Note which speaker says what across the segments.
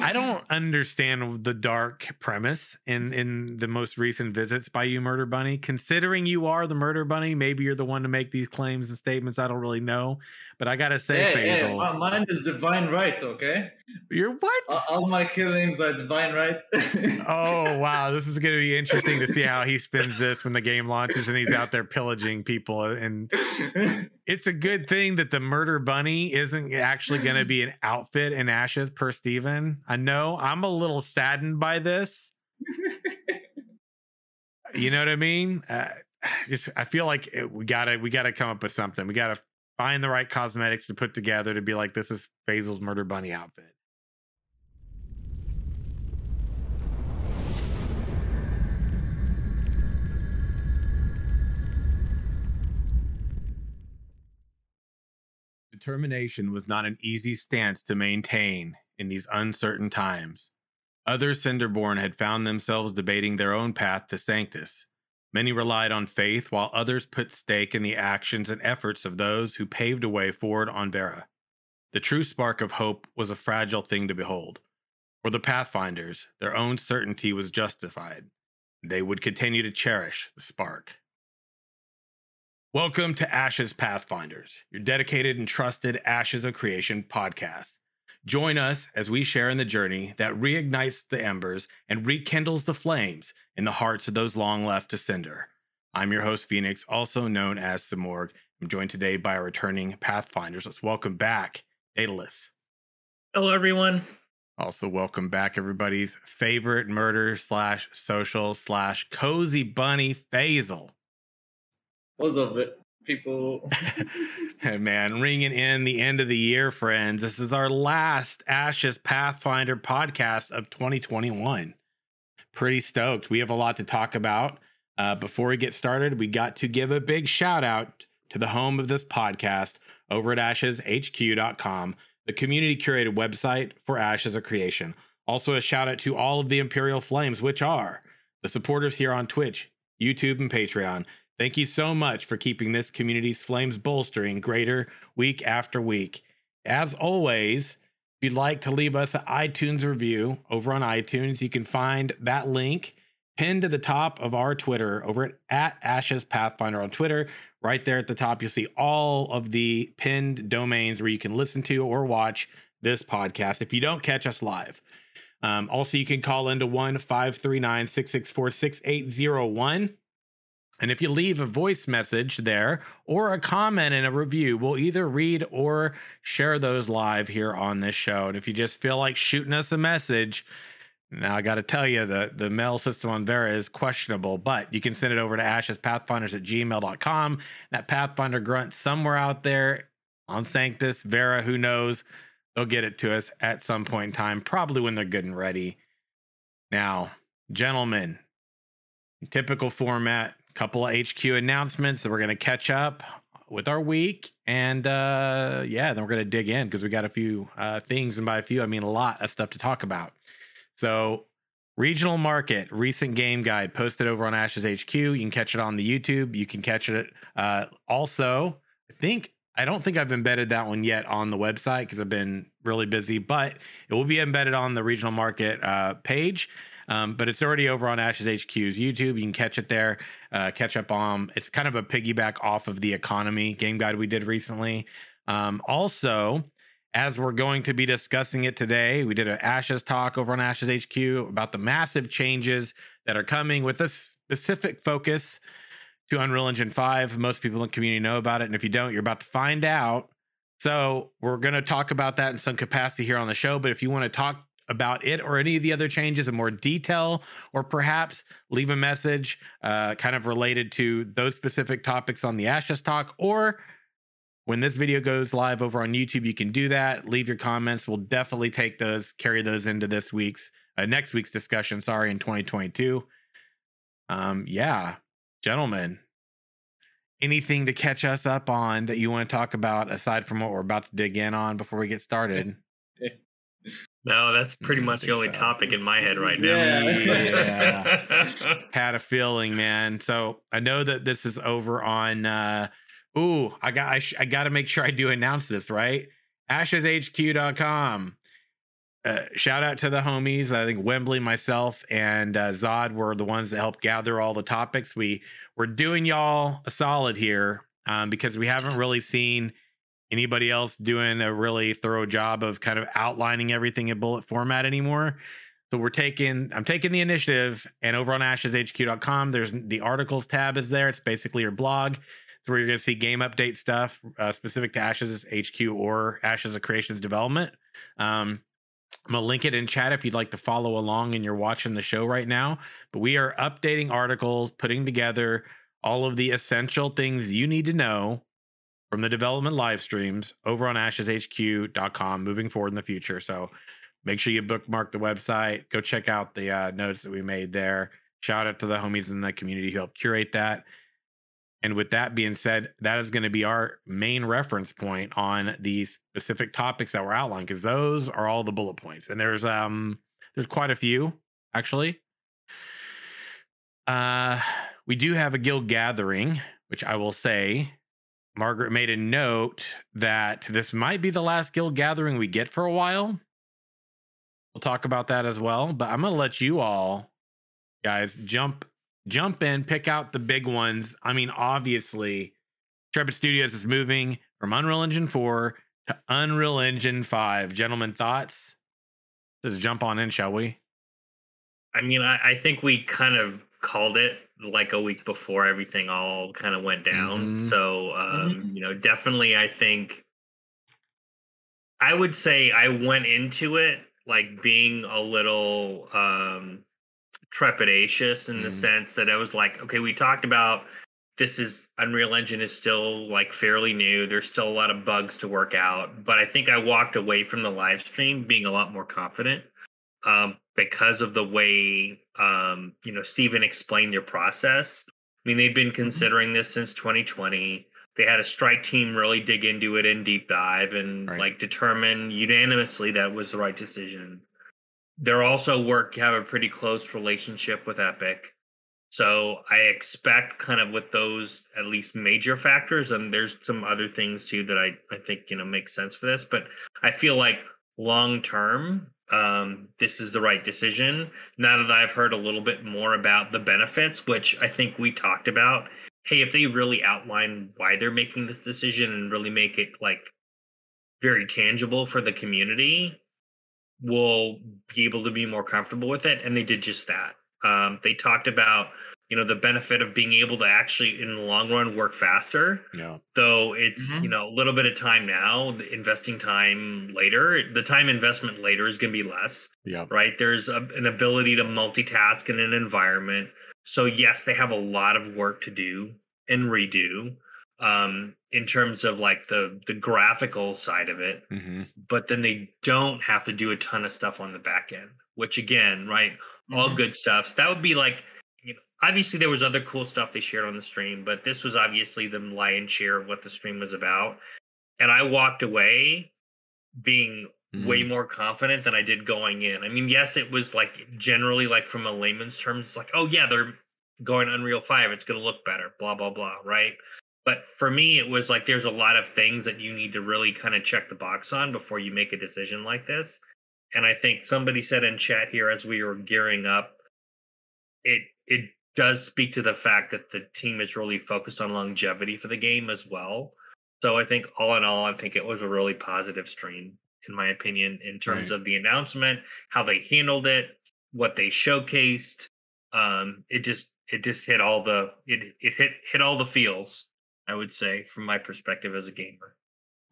Speaker 1: I don't understand the dark premise in in the most recent visits by you, Murder Bunny. Considering you are the Murder Bunny, maybe you're the one to make these claims and statements. I don't really know, but I gotta say,
Speaker 2: Yeah,
Speaker 1: Faisal,
Speaker 2: yeah, mine is divine right, okay?
Speaker 1: you're what?
Speaker 2: All- All my killings are divine right.
Speaker 1: oh wow, this is gonna be interesting to see how he spins this when the game launches and he's out there pillaging people. Uh, and it's a good thing that the Murder Bunny isn't actually gonna be an outfit in Ashes per Steven. I know I'm a little saddened by this. you know what I mean? Uh, just I feel like it, we gotta we gotta come up with something. We gotta find the right cosmetics to put together to be like this is Faisal's murder bunny outfit. Determination was not an easy stance to maintain in these uncertain times. Other Cinderborn had found themselves debating their own path to Sanctus. Many relied on faith, while others put stake in the actions and efforts of those who paved a way forward on Verra. The true spark of hope was a fragile thing to behold. For the Pathfinders, their own certainty was justified. They would continue to cherish the spark. Welcome to Ashes Pathfinders, your dedicated and trusted Ashes of Creation podcast. Join us as we share in the journey that reignites the embers and rekindles the flames in the hearts of those long left to cinder. I'm your host, Phoenix, also known as Simorg. I'm joined today by our returning Pathfinders. Let's welcome back Daedalus.
Speaker 3: Hello, everyone.
Speaker 1: Also, welcome back everybody's favorite murder slash social slash cozy bunny, Faisal.
Speaker 2: What's up, people?
Speaker 1: Hey, man, ringing in the end of the year, friends. This is our last Ashes Pathfinder podcast of 2021. Pretty stoked. We have a lot to talk about. Uh, before we get started, we got to give a big shout out to the home of this podcast over at asheshq.com, the community curated website for Ashes of Creation. Also, a shout out to all of the Imperial Flames, which are the supporters here on Twitch, YouTube, and Patreon. Thank you so much for keeping this community's flames bolstering greater week after week. As always, if you'd like to leave us an iTunes review over on iTunes, you can find that link pinned to the top of our Twitter over at, at Ashes Pathfinder on Twitter. Right there at the top, you'll see all of the pinned domains where you can listen to or watch this podcast if you don't catch us live. Um, also, you can call into 1 539 664 6801. And if you leave a voice message there or a comment and a review, we'll either read or share those live here on this show. And if you just feel like shooting us a message, now I got to tell you, the, the mail system on Verra is questionable, but you can send it over to ashespathfinders at gmail.com. That Pathfinder grunt somewhere out there on Sanctus, Verra, who knows? They'll get it to us at some point in time, probably when they're good and ready. Now, gentlemen, typical format, couple of HQ announcements that we're going to catch up with our week. And uh, yeah, then we're going to dig in because we got a few uh, things. And by a few, I mean a lot of stuff to talk about. So, regional market, recent game guide posted over on Ashes HQ. You can catch it on the YouTube. You can catch it uh, also, I think. I don't think I've embedded that one yet on the website because I've been really busy, but it will be embedded on the regional market uh, page. Um, but it's already over on Ashes HQ's YouTube. You can catch it there, uh, catch up on. It's kind of a piggyback off of the economy game guide we did recently. Um, also, as we're going to be discussing it today, we did an Ashes talk over on Ashes HQ about the massive changes that are coming with a specific focus to Unreal Engine 5. Most people in the community know about it. And if you don't, you're about to find out. So we're going to talk about that in some capacity here on the show. But if you want to talk about it or any of the other changes in more detail, or perhaps leave a message uh, kind of related to those specific topics on the Ashes Talk, or when this video goes live over on YouTube, you can do that. Leave your comments. We'll definitely take those, carry those into this week's, uh, next week's discussion. Sorry, in 2022. Um, yeah, gentlemen, anything to catch us up on that you want to talk about aside from what we're about to dig in on before we get started?
Speaker 3: No, that's pretty
Speaker 1: I
Speaker 3: much the only
Speaker 1: so.
Speaker 3: topic in my head right now.
Speaker 1: Yeah. had a feeling, man. So I know that this is over on. uh Ooh, I got. I, sh- I got to make sure I do announce this right. AshesHQ.com. uh, shout out to the homies. I think Wembley, myself, and uh, Zod were the ones that helped gather all the topics. We we're doing y'all a solid here um, because we haven't really seen anybody else doing a really thorough job of kind of outlining everything in bullet format anymore. So we're taking, I'm taking the initiative, and over on asheshq.com, there's the articles tab is there. It's basically your blog. It's where you're going to see game update stuff uh, specific to Ashes HQ or Ashes of Creations development. Um, I'm gonna link it in chat if you'd like to follow along and you're watching the show right now. But we are updating articles, putting together all of the essential things you need to know from the development live streams over on asheshq.com moving forward in the future. So make sure you bookmark the website. Go check out the uh, notes that we made there. Shout out to the homies in the community who helped curate that. And with that being said, that is going to be our main reference point on these specific topics that were outlined because those are all the bullet points. And there's um there's quite a few actually. Uh we do have a guild gathering, which I will say Margaret made a note that this might be the last guild gathering we get for a while. We'll talk about that as well, but I'm going to let you all guys jump jump in, pick out the big ones. I mean, obviously, Trepid Studios is moving from Unreal Engine 4 to Unreal Engine 5. Gentlemen, thoughts? Just jump on in, shall we?
Speaker 3: I mean, I, I think we kind of called it like a week before everything all kind of went down.
Speaker 1: Mhm.
Speaker 3: So, um, you know, definitely, I think I would say I went into it like being a little um trepidatious in the
Speaker 1: Mhm.
Speaker 3: sense that I was like, okay, we talked about this is Unreal Engine is still like fairly new. There's still a lot of bugs to work out, but I think I walked away from the live stream being a lot more confident um, because of the way um, you know Stephen explained their process. I mean, they've been considering this since 2020. They had a strike team really dig into it in deep dive and
Speaker 1: Right.
Speaker 3: like determine unanimously that was the right decision. They're also work have a pretty close relationship with Epic. So I expect kind of with those at least major factors, and there's some other things too that I, I think, you know, make sense for this. But I feel like long term, um, this is the right decision. Now that I've heard a little bit more about the benefits, which I think we talked about, hey, if they really outline why they're making this decision and really make it like very tangible for the community, we'll be able to be more comfortable with it. And they did just that. Um, they talked about, you know, the benefit of being able to actually, in the long run, work faster
Speaker 1: Yeah.
Speaker 3: though it's
Speaker 2: Mhm.
Speaker 3: you know a little bit of time now the investing time later the time investment later is going to be less
Speaker 1: Yeah.
Speaker 3: right there's a, an ability to multitask in an environment so yes they have a lot of work to do and redo um in terms of like the the graphical side of it
Speaker 1: hmm
Speaker 3: but then they don't have to do a ton of stuff on the back end which again right all
Speaker 2: Mhm.
Speaker 3: good stuff So that would be like you know obviously there was other cool stuff they shared on the stream but this was obviously the lion's share of what the stream was about. And i walked away being way mm-hmm. more confident than i did going in. I mean yes it was like generally like from a layman's terms it's like oh yeah they're going unreal 5 it's going to look better blah blah blah right? But for me it was like there's a lot of things that you need to really kind of check the box on before you make a decision like this. And i think somebody said in chat here as we were gearing up it it does speak to the fact that the team is really focused on longevity for the game as well so i think all in all i think it was a really positive stream in my opinion in terms
Speaker 1: Right.
Speaker 3: of the announcement how they handled it what they showcased um it just it just hit all the it it hit hit all the feels i would say from my perspective as a gamer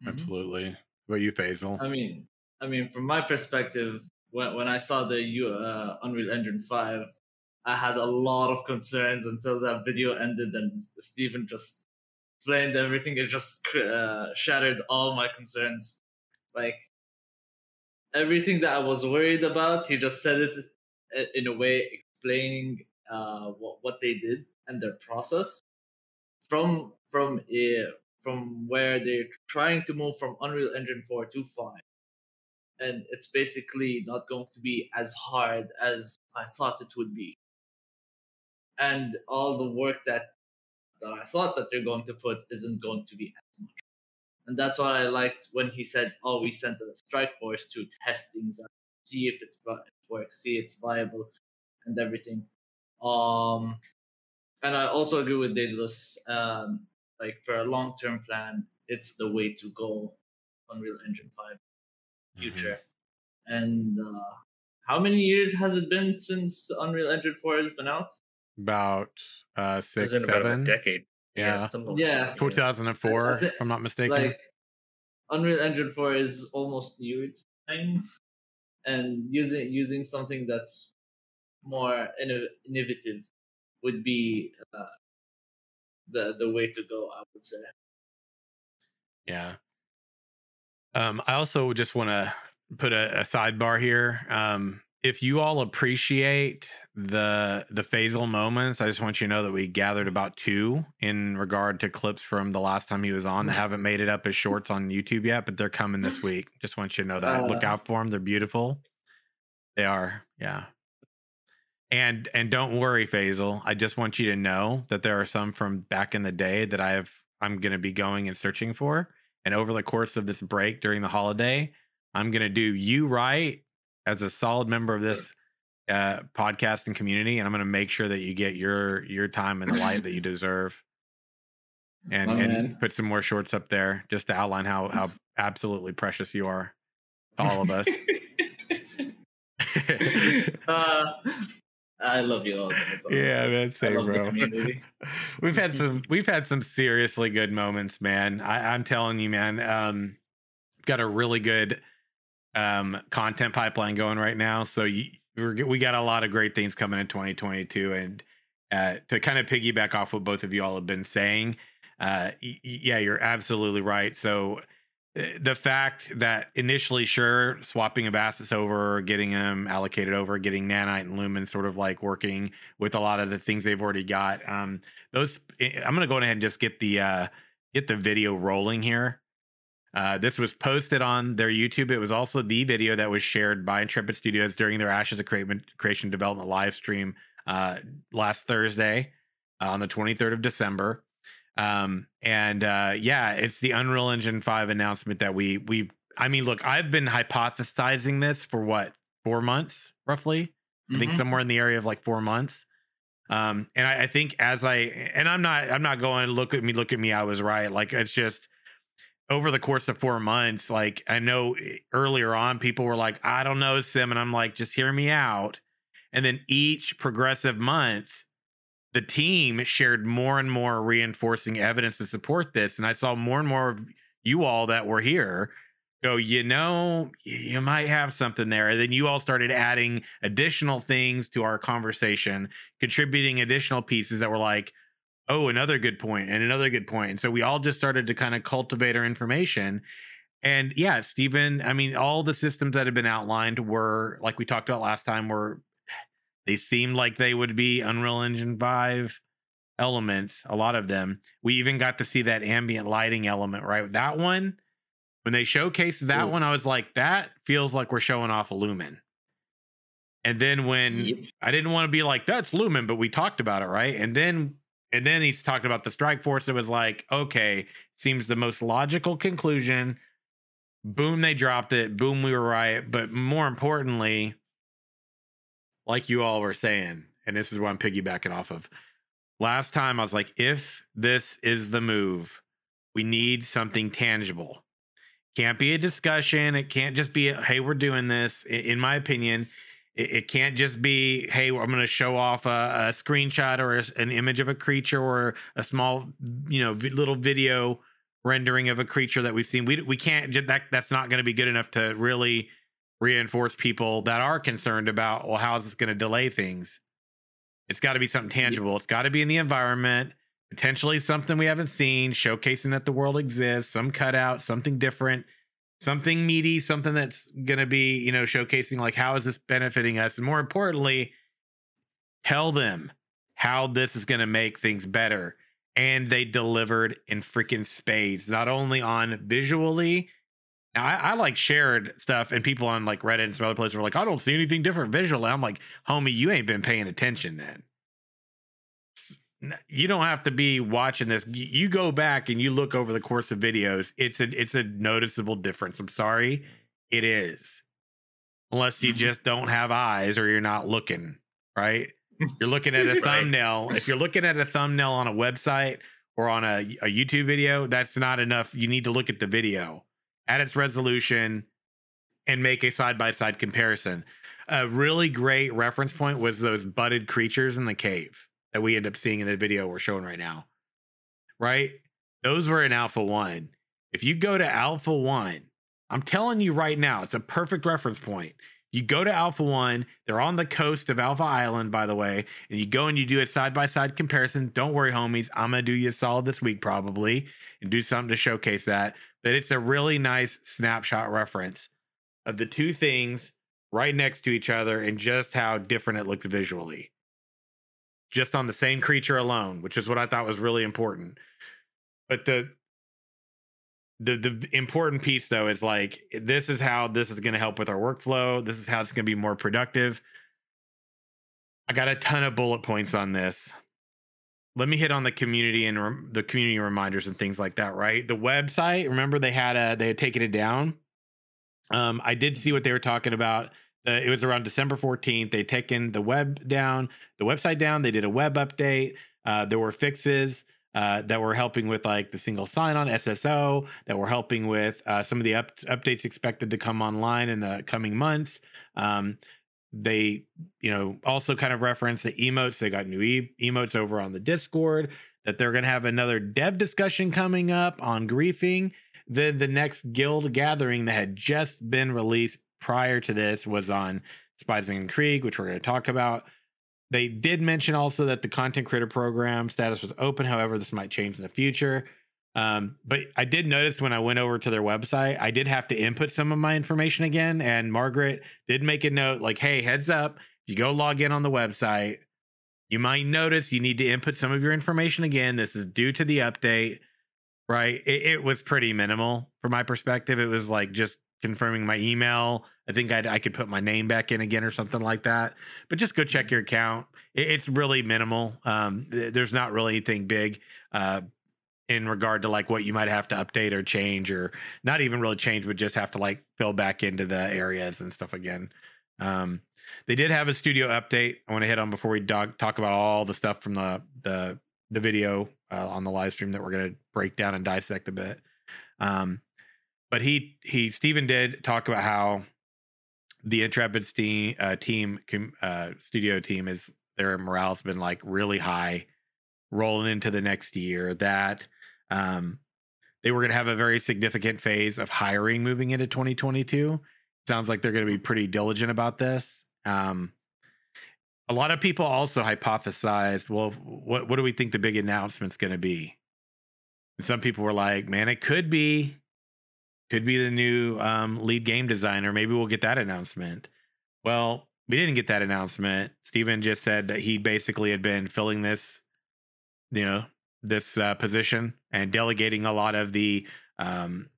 Speaker 2: Mhm.
Speaker 1: Absolutely. What about you, Faisal?
Speaker 2: I mean, I mean, from my perspective, when when I saw the U, uh, Unreal Engine Five, I had a lot of concerns until that video ended and Steven just explained everything. It just uh, shattered all my concerns. Like everything that I was worried about, he just said it in a way explaining uh, what what they did and their process from from uh, from where they're trying to move from Unreal Engine 4 to 5 and it's basically not going to be as hard as I thought it would be. And all the work that that I thought that they're going to put isn't going to be as much. And that's what I liked when he said, "Oh, we sent a strike force to test things out." see if it, it works, see it's viable, and everything. Um, and I also agree with Daedalus. Um, like for a long term plan, it's the way to go. Unreal Engine 5
Speaker 1: Mm-hmm.
Speaker 2: future. And uh, how many years has it been since Unreal Engine 4 has been out?
Speaker 1: About uh
Speaker 3: It
Speaker 1: six,
Speaker 3: was in about a
Speaker 1: seven.
Speaker 3: decade.
Speaker 1: Yeah.
Speaker 3: something like
Speaker 2: Yeah.
Speaker 1: 2004,
Speaker 2: I thi-
Speaker 1: if I'm not mistaken.
Speaker 2: Like Unreal Engine 4 is almost new its time, and using using something that's more inno- innovative would be uh, the the way to go. I would say.
Speaker 1: Yeah. Um, I also just want to put a, a sidebar here. Um, if you all appreciate the the Faisal moments, I just want you to know that we gathered about two in regard to clips from the last time he was on that haven't made it up as shorts on YouTube yet, but they're coming this week. Just want you to know that. Look
Speaker 2: Uh,
Speaker 1: out for them. They're beautiful. They are. Yeah. And and don't worry, Faisal. I just want you to know that there are some from back in the day that I have I'm gonna be going and searching for. And over the course of this break during the holiday, I'm gonna do you right as a solid member of this uh podcasting community, and I'm gonna make sure that you get your your time and the light that you deserve. And
Speaker 2: My
Speaker 1: and put some more shorts up there just to outline how how absolutely precious you are to all of us.
Speaker 2: uh, I love you all.
Speaker 1: yeah, man, same, bro. we've had some we've had some seriously good moments, man. I, I'm telling you, man. Um, got a really good um content pipeline going right now. So you, we got a lot of great things coming in 2022, and uh, to kind of piggyback off what both of you all have been saying, uh, y- yeah, you're absolutely right. So uh, the fact that initially, sure, swapping Abastis over, getting them allocated over, getting Nanite and Lumen sort of like working with a lot of the things they've already got. Um, those eh, I'm gonna go ahead and just get the uh, get the video rolling here. Uh, this was posted on their YouTube. It was also the video that was shared by Intrepid Studios during their Ashes of Creation, Creation Development live stream uh, last Thursday uh, on the 23rd of December. Um, and uh, yeah, it's the Unreal Engine 5 announcement that we we. I mean, look, I've been hypothesizing this for what four months roughly. I think
Speaker 2: Mhm.
Speaker 1: somewhere in the area of like four months. Um, and I, I think as I and I'm not I'm not going look at me look at me I was right. Like it's just over the course of four months. Like I know eh, earlier on people were like I don't know Sim, and I'm like just hear me out. And then each progressive month, the team shared more and more reinforcing evidence to support this, and I saw more and more of you all that were here go, you know, you might have something there. And then you all started adding additional things to our conversation, contributing additional pieces that were like, oh, another good point and another good point. And so we all just started to kind of cultivate our information. And yeah, Stephen, I mean, all the systems that have been outlined were, like we talked about last time, were they seemed like they would be Unreal Engine 5 elements, a lot of them. We even got to see that ambient lighting element, right? That one, when they showcased that
Speaker 2: Oof.
Speaker 1: one, I was like, that feels like we're showing off a Lumen. And then when
Speaker 2: Yep.
Speaker 1: I didn't want to be like, that's Lumen, but we talked about it, right? And then and then he's talked about the strike force. It was like, okay, seems the most logical conclusion. Boom, they dropped it. Boom, we were right. But more importantly, like you all were saying, and this is what I'm piggybacking off of. Last time I was like, if this is the move, we need something tangible. Can't be a discussion. It can't just be, hey, we're doing this. In my opinion, it, it can't just be, hey, I'm going to show off a, a screenshot or a an image of a creature or a small, you know, vi- little video rendering of a creature that we've seen. We we can't that that's not going to be good enough to really reinforce people that are concerned about well, how is this going to delay things? It's got to be something tangible. It's got to be in the environment, potentially something we haven't seen, showcasing that the world exists, some cutout, something different, something meaty, something that's going to be, you know, showcasing like how is this benefiting us? And more importantly, tell them how this is going to make things better. And they delivered in freaking spades, not only on visually. Now, I, I like shared stuff, and people on like Reddit and some other places were like, I don't see anything different visually. I'm like, homie, you ain't been paying attention then. You don't have to be watching this. You go back and you look over the course of videos. It's a it's a noticeable difference. I'm sorry, it is. unless you
Speaker 2: Mhm.
Speaker 1: just don't have eyes or you're not looking, right? You're looking at a
Speaker 3: Right.
Speaker 1: thumbnail. If you're looking at a thumbnail on a website or on a, a YouTube video, that's not enough. You need to look at the video at its resolution and make a side by side comparison. A really great reference point was those budded creatures in the cave that we end up seeing in the video we're showing right now. Right? Those were in Alpha 1. If you go to Alpha 1, I'm telling you right now, it's a perfect reference point. You go to Alpha 1, they're on the coast of Alpha Island, by the way, and you go and you do a side by side comparison. Don't worry, homies. I'm going to do you a solid this week, probably, and do something to showcase that. But it's a really nice snapshot reference of the two things right next to each other and just how different it looks visually. Just on the same creature alone, which is what I thought was really important. But the the the important piece though is like this is how this is going to help with our workflow. This is how it's going to be more productive. I got a ton of bullet points on this. Let me hit on the community and the community reminders and things like that. Right, the website. Remember they had a they had taken it down. Um, I did see what they were talking about. Uh, it was around December 14th. They taken the web down, the website down. They did a web update. Uh, there were fixes uh, that were helping with like the single sign-on SSO. That were helping with uh, some of the up- updates expected to come online in the coming months. Um, they, you know, also kind of reference the emotes. They got new e- emotes over on the Discord. That they're going to have another dev discussion coming up on griefing. Then the next guild gathering that had just been released prior to this was on Spies and Intrigue, which we're going to talk about. They did mention also that the content creator program status was open. However, this might change in the future. Um, but I did notice when I went over to their website, I did have to input some of my information again. And Margaret did make a note like, hey, heads up, if you go log in on the website, you might notice you need to input some of your information again. This is due to the update, right? It, it was pretty minimal from my perspective. It was like just confirming my email. I think I'd, I could put my name back in again or something like that. But just go check your account. It, it's really minimal. Um, th- there's not really anything big uh, in regard to like what you might have to update or change, or not even really change, but just have to like fill back into the areas and stuff again. Um, they did have a studio update. I want to hit on before we dog, talk about all the stuff from the the the video uh, on the live stream that we're going to break down and dissect a bit. Um, but he he Stephen did talk about how the Intrepid steam, uh, team uh, studio team is their morale's been like really high rolling into the next year that um they were going to have a very significant phase of hiring moving into 2022 sounds like they're going to be pretty diligent about this. Um a lot of people also hypothesized well what what do we think the big announcement's going to be? And some people were like man it could be could be the new um, lead game designer. Maybe we'll get that announcement. Well, we didn't get that announcement. Steven just said that he basically had been filling this, you know, this uh, position and delegating a lot of the um,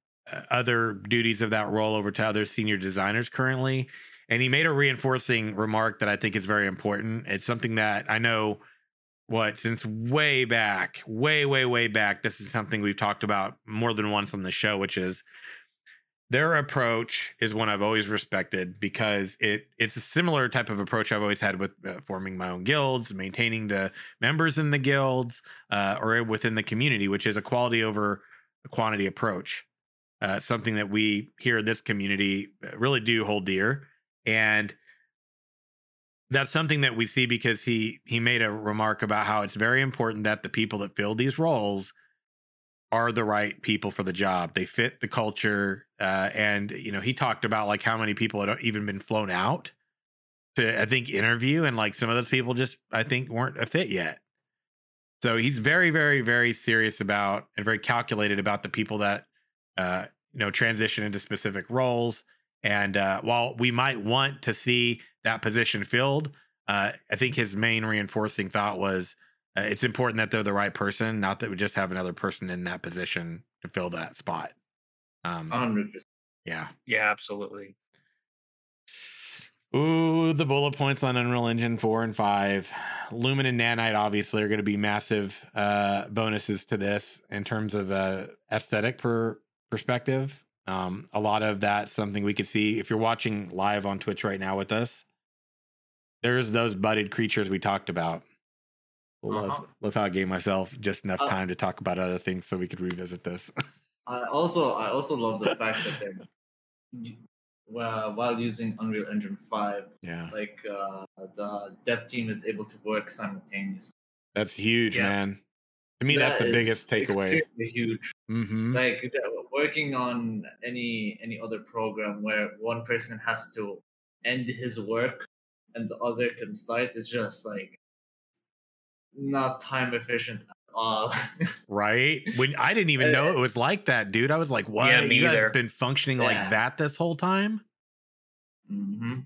Speaker 1: other duties of that role over to other senior designers currently. And he made a reinforcing remark that I think is very important. It's something that I know what since way back, way, way, way back. This is something we've talked about more than once on the show, which is their approach is one I've always respected because it it's a similar type of approach I've always had with uh, forming my own guilds, maintaining the members in the guilds, uh, or within the community, which is a quality over quantity approach. Uh, something that we here in this community uh, really do hold dear, and that's something that we see because he he made a remark about how it's very important that the people that fill these roles are the right people for the job. They fit the culture. Uh, and, you know, he talked about like how many people had even been flown out to, I think, interview. And like some of those people just, I think, weren't a fit yet. So he's very, very, very serious about and very calculated about the people that, uh, you know, transition into specific roles. And uh, while we might want to see that position filled, uh, I think his main reinforcing thought was uh, it's important that they're the right person, not that we just have another person in that position to fill that spot. Um,
Speaker 2: 100%.
Speaker 1: yeah.
Speaker 3: Yeah, absolutely.
Speaker 1: Ooh, the bullet points on Unreal Engine 4 and 5. Lumen and Nanite obviously are going to be massive uh, bonuses to this in terms of uh, aesthetic per perspective. Um, a lot of that something we could see if you're watching live on Twitch right now with us. There's those budded creatures we talked about. Love,
Speaker 2: Uh-huh.
Speaker 1: love how I gave myself just enough
Speaker 2: Uh,
Speaker 1: time to talk about other things so we could revisit this.
Speaker 2: I also I also love the fact that they're u- while using Unreal Engine Five,
Speaker 1: yeah,
Speaker 2: like uh, the dev team is able to work simultaneously.
Speaker 1: that's huge,
Speaker 3: Yeah.
Speaker 1: man. To me, that's the biggest takeaway.
Speaker 2: Huge.
Speaker 1: hmm
Speaker 2: Like working on any any other program where one person has to end his work and the other can start is just like not time efficient at all.
Speaker 1: Right? When I didn't even know it was like that, dude. I was like, "What?
Speaker 3: Yeah,
Speaker 1: you guys
Speaker 3: either.
Speaker 1: been functioning like that this whole time?"
Speaker 2: hmm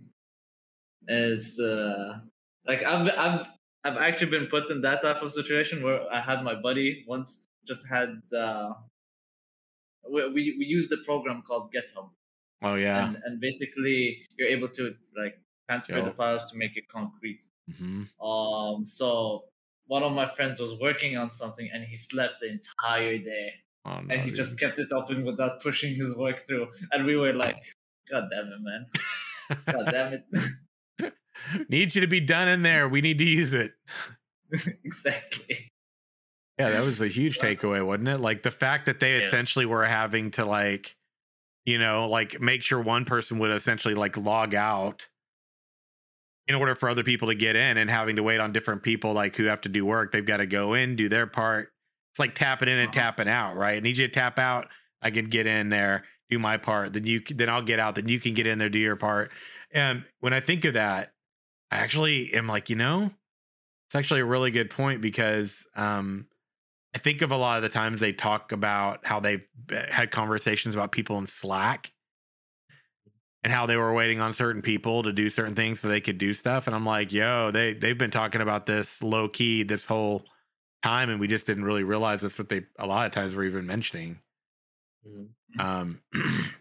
Speaker 2: It's uh, like I've I've I've actually been put in that type of situation where I had my buddy once just had uh, we we, we used a program called GitHub
Speaker 1: Oh yeah.
Speaker 2: and and basically you're able to like transfer
Speaker 1: Yeah.
Speaker 2: the files to make it concrete.
Speaker 1: hmm
Speaker 2: Um, so one of my friends was working on something and he slept the entire day
Speaker 1: Oh, no,
Speaker 2: and he
Speaker 1: dude.
Speaker 2: just kept it open without pushing his work through, and we were like, "God damn it, man! God damn it!"
Speaker 1: need you to be done in there. We need to use it.
Speaker 2: exactly.
Speaker 1: Yeah, that was a huge takeaway, wasn't it? Like the fact that they
Speaker 3: Yeah.
Speaker 1: essentially were having to like, you know, like make sure one person would essentially like log out in order for other people to get in and having to wait on different people like who have to do work. They've got to go in, do their part. It's like tapping in and
Speaker 2: Uh-huh.
Speaker 1: tapping out, right? I need you to tap out. I can get in there, do my part. Then you then I'll get out. Then you can get in there, do your part. And when I think of that, I actually am like, you know, it's actually a really good point because um, I think of a lot of the times they talk about how they've had conversations about people in Slack and how they were waiting on certain people to do certain things so they could do stuff. And I'm like, yo, they they've been talking about this low key this whole time, and we just didn't really realize that's what they a lot of times were even mentioning. Um,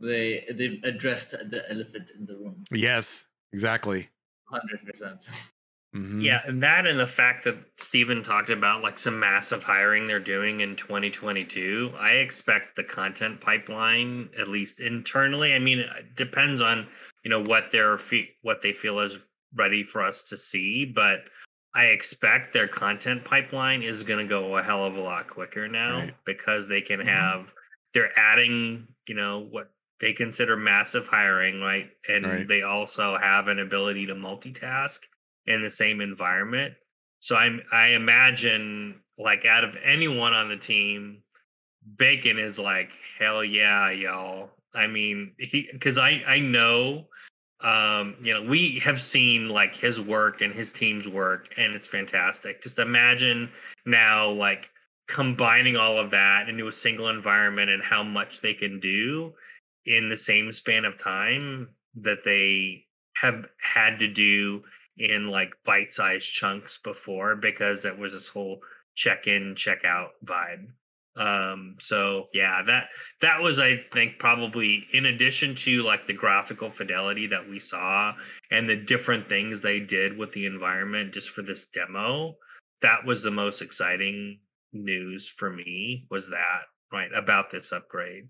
Speaker 2: They they've addressed the elephant in the room,
Speaker 1: yes, exactly.
Speaker 2: hundred percent.
Speaker 1: Mhm.
Speaker 3: Yeah, and that and the fact that Steven talked about like some massive hiring they're doing in 2022. I expect the content pipeline, at least internally. I mean, it depends on you know what their fe- what they feel is ready for us to see, but I expect their content pipeline is going to go a hell of a lot quicker now
Speaker 1: Right.
Speaker 3: because they can
Speaker 2: Mhm.
Speaker 3: have they're adding you know what they consider massive hiring, right? And
Speaker 1: Right.
Speaker 3: they also have an ability to multitask in the same environment. So I'm I imagine like out of anyone on the team, Bacon is like hell yeah, y'all. I mean, he because I I know um you know we have seen like his work and his team's work and it's fantastic just imagine now like combining all of that into a single environment and how much they can do in the same span of time that they have had to do in like bite-sized chunks before because it was this whole check-in check-out vibe. Um so yeah that that was i think probably in addition to like the graphical fidelity that we saw and the different things they did with the environment just for this demo that was the most exciting news for me was that right about this upgrade.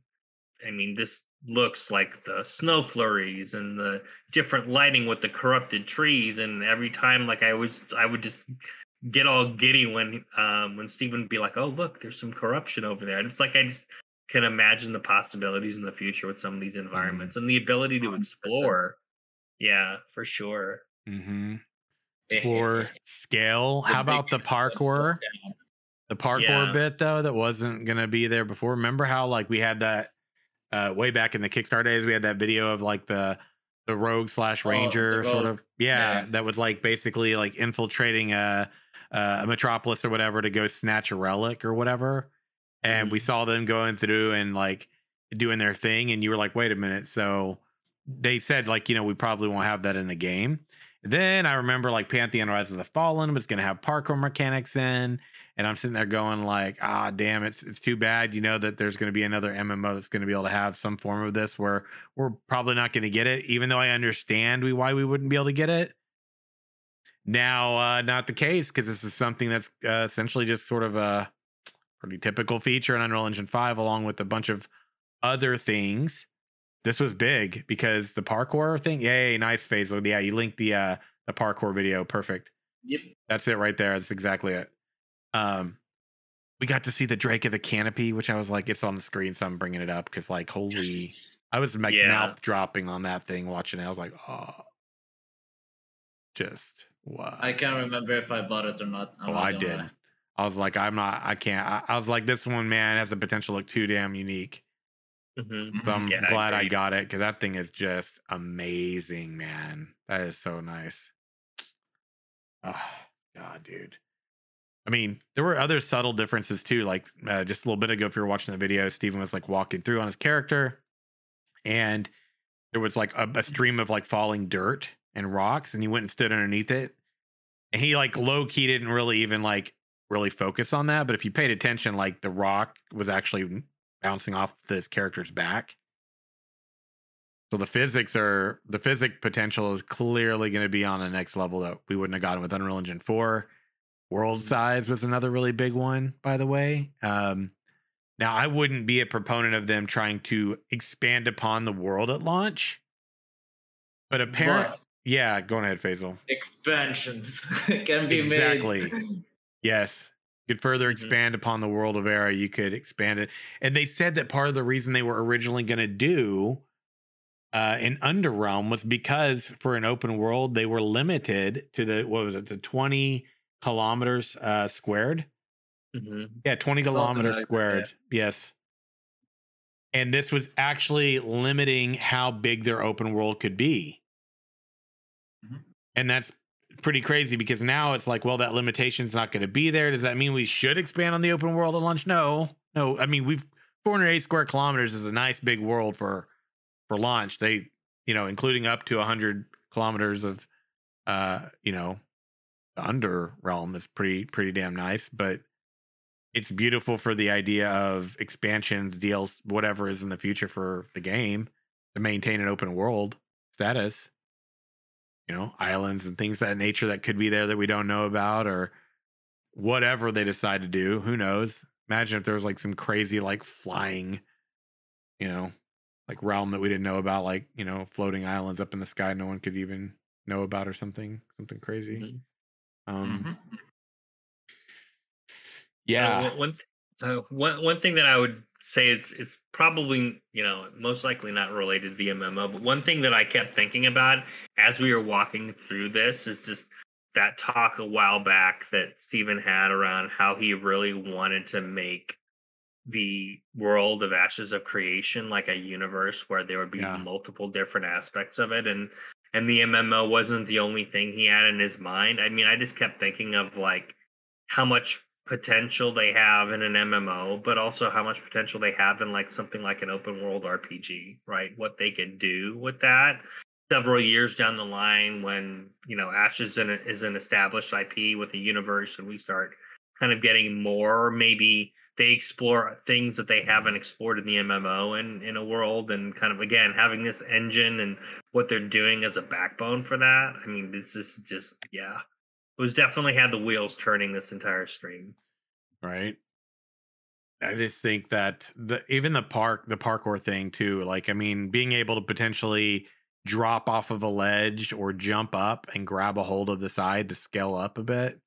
Speaker 3: I mean this looks like the snow flurries and the different lighting with the corrupted trees and every time like i was i would just get all giddy when um when Steven would be like, "Oh, look, there's some corruption over there." And it's like I just can imagine the possibilities in the future with some of these environments and the ability to
Speaker 2: 100%.
Speaker 3: explore. Yeah, for sure.
Speaker 1: mm-hmm. Explore scale. How about the parkour? The parkour
Speaker 3: Yeah.
Speaker 1: bit though that wasn't gonna be there before. Remember how like we had that uh way back in the Kickstarter days, we had that video of like the the rogue slash
Speaker 2: Oh,
Speaker 1: ranger sort of yeah,
Speaker 2: Yeah.
Speaker 1: that was like basically like infiltrating a a metropolis or whatever to go snatch a relic or whatever. And we
Speaker 3: Mhm.
Speaker 1: saw them going through and like doing their thing, and you were like, wait a minute, so they said like you know we probably won't have that in the game. Then I remember like Pantheon Rise of the Fallen was going to have parkour mechanics in, and I'm sitting there going like, ah, damn, it's it's too bad, you know, that there's going to be another MMO that's going to be able to have some form of this where we're probably not going to get it, even though I understand we why we wouldn't be able to get it. Now, uh, not the case because this is something that's uh, essentially just sort of a pretty typical feature in Unreal Engine Five, along with a bunch of other things, this was big because the parkour thing. Yay, nice Faisal. Yeah, you linked the uh the parkour video. Perfect.
Speaker 2: Yep.
Speaker 1: That's it right there. That's exactly it. Um, we got to see the Drake of the Canopy, which I was like, it's on the screen, so I'm bringing it up because like, holy. I was like
Speaker 3: Yeah.
Speaker 1: mouth dropping on that thing watching it. I was like, oh, just wow.
Speaker 2: I can't remember if I bought it or not.
Speaker 1: Oh,
Speaker 2: not
Speaker 1: I did.
Speaker 2: lie.
Speaker 1: I was like, I'm not, I can't. I, I was like, this one, man, has the potential to look too damn unique.
Speaker 3: Mhm.
Speaker 1: So I'm
Speaker 3: Yeah,
Speaker 1: glad I,
Speaker 3: agree.
Speaker 1: got it because that thing is just amazing, man. That is so nice. Oh, God, dude. I mean, there were other subtle differences too. Like uh, just a little bit ago, if you were watching the video, Steven was like walking through on his character, and there was like a, a stream of like falling dirt and rocks, and he went and stood underneath it. And he like low key didn't really even like really focus on that. But if you paid attention, like the rock was actually bouncing off this character's back. So the physics are the physic potential is clearly going to be on the next level that we wouldn't have gotten with Unreal Engine 4. World size was another really big one, by the way. Um, now I wouldn't be a proponent of them trying to expand upon the world at launch, but apparently,
Speaker 2: But
Speaker 1: yeah, go ahead, Faisal.
Speaker 2: expansions can be
Speaker 1: Exactly.
Speaker 2: made. Exactly.
Speaker 1: yes. You could further
Speaker 3: Mhm.
Speaker 1: expand upon the world of Verra. You could expand it. And they said that part of the reason they were originally going to do uh, an Underrealm was because for an open world, they were limited to the, what was it, the 20 kilometers uh, squared?
Speaker 3: Mhm.
Speaker 1: Yeah, 20
Speaker 2: Something
Speaker 1: kilometers
Speaker 2: like that,
Speaker 1: squared. Yes. And this was actually limiting how big their open world could be.
Speaker 2: Mhm.
Speaker 1: And that's pretty crazy because now it's like, well, that limitation's not going to be there. Does that mean we should expand on the open world at launch? No. No. I mean, we've 408 square kilometers is a nice big world for for launch. They, you know, including up to 100 kilometers of uh, you know, the under realm is pretty pretty damn nice, but it's beautiful for the idea of expansions, deals, whatever is in the future for the game to maintain an open world status. You know, islands and things that nature that could be there that we don't know about, or whatever they decide to do. Who knows? Imagine if there was like some crazy, like flying, you know, like realm that we didn't know about, like, you know, floating islands up in the sky no one could even know about or something, something crazy.
Speaker 3: Mm.
Speaker 1: Um,
Speaker 2: Mhm.
Speaker 1: yeah.
Speaker 3: Uh, one- uh, one one thing that I would say it's it's probably you know most likely not related to the MMO, but one thing that I kept thinking about as we were walking through this is just that talk a while back that Stephen had around how he really wanted to make the world of Ashes of Creation like a universe where there would be
Speaker 1: Yeah.
Speaker 3: multiple different aspects of it and and the MMO wasn't the only thing he had in his mind. I mean, I just kept thinking of like how much potential they have in an MMO, but also how much potential they have in like something like an open world RPG, right? What they could do with that several years down the line when, you know, Ashes is an established IP with a universe and we start kind of getting more, maybe they explore things that they haven't explored in the MMO and in a world and kind of again having this engine and what they're doing as a backbone for that. I mean, this is just yeah. It was definitely had the wheels turning this entire stream.
Speaker 1: right i just think that the even the park the parkour thing too like i mean being able to potentially drop off of a ledge or jump up and grab a hold of the side to scale up a bit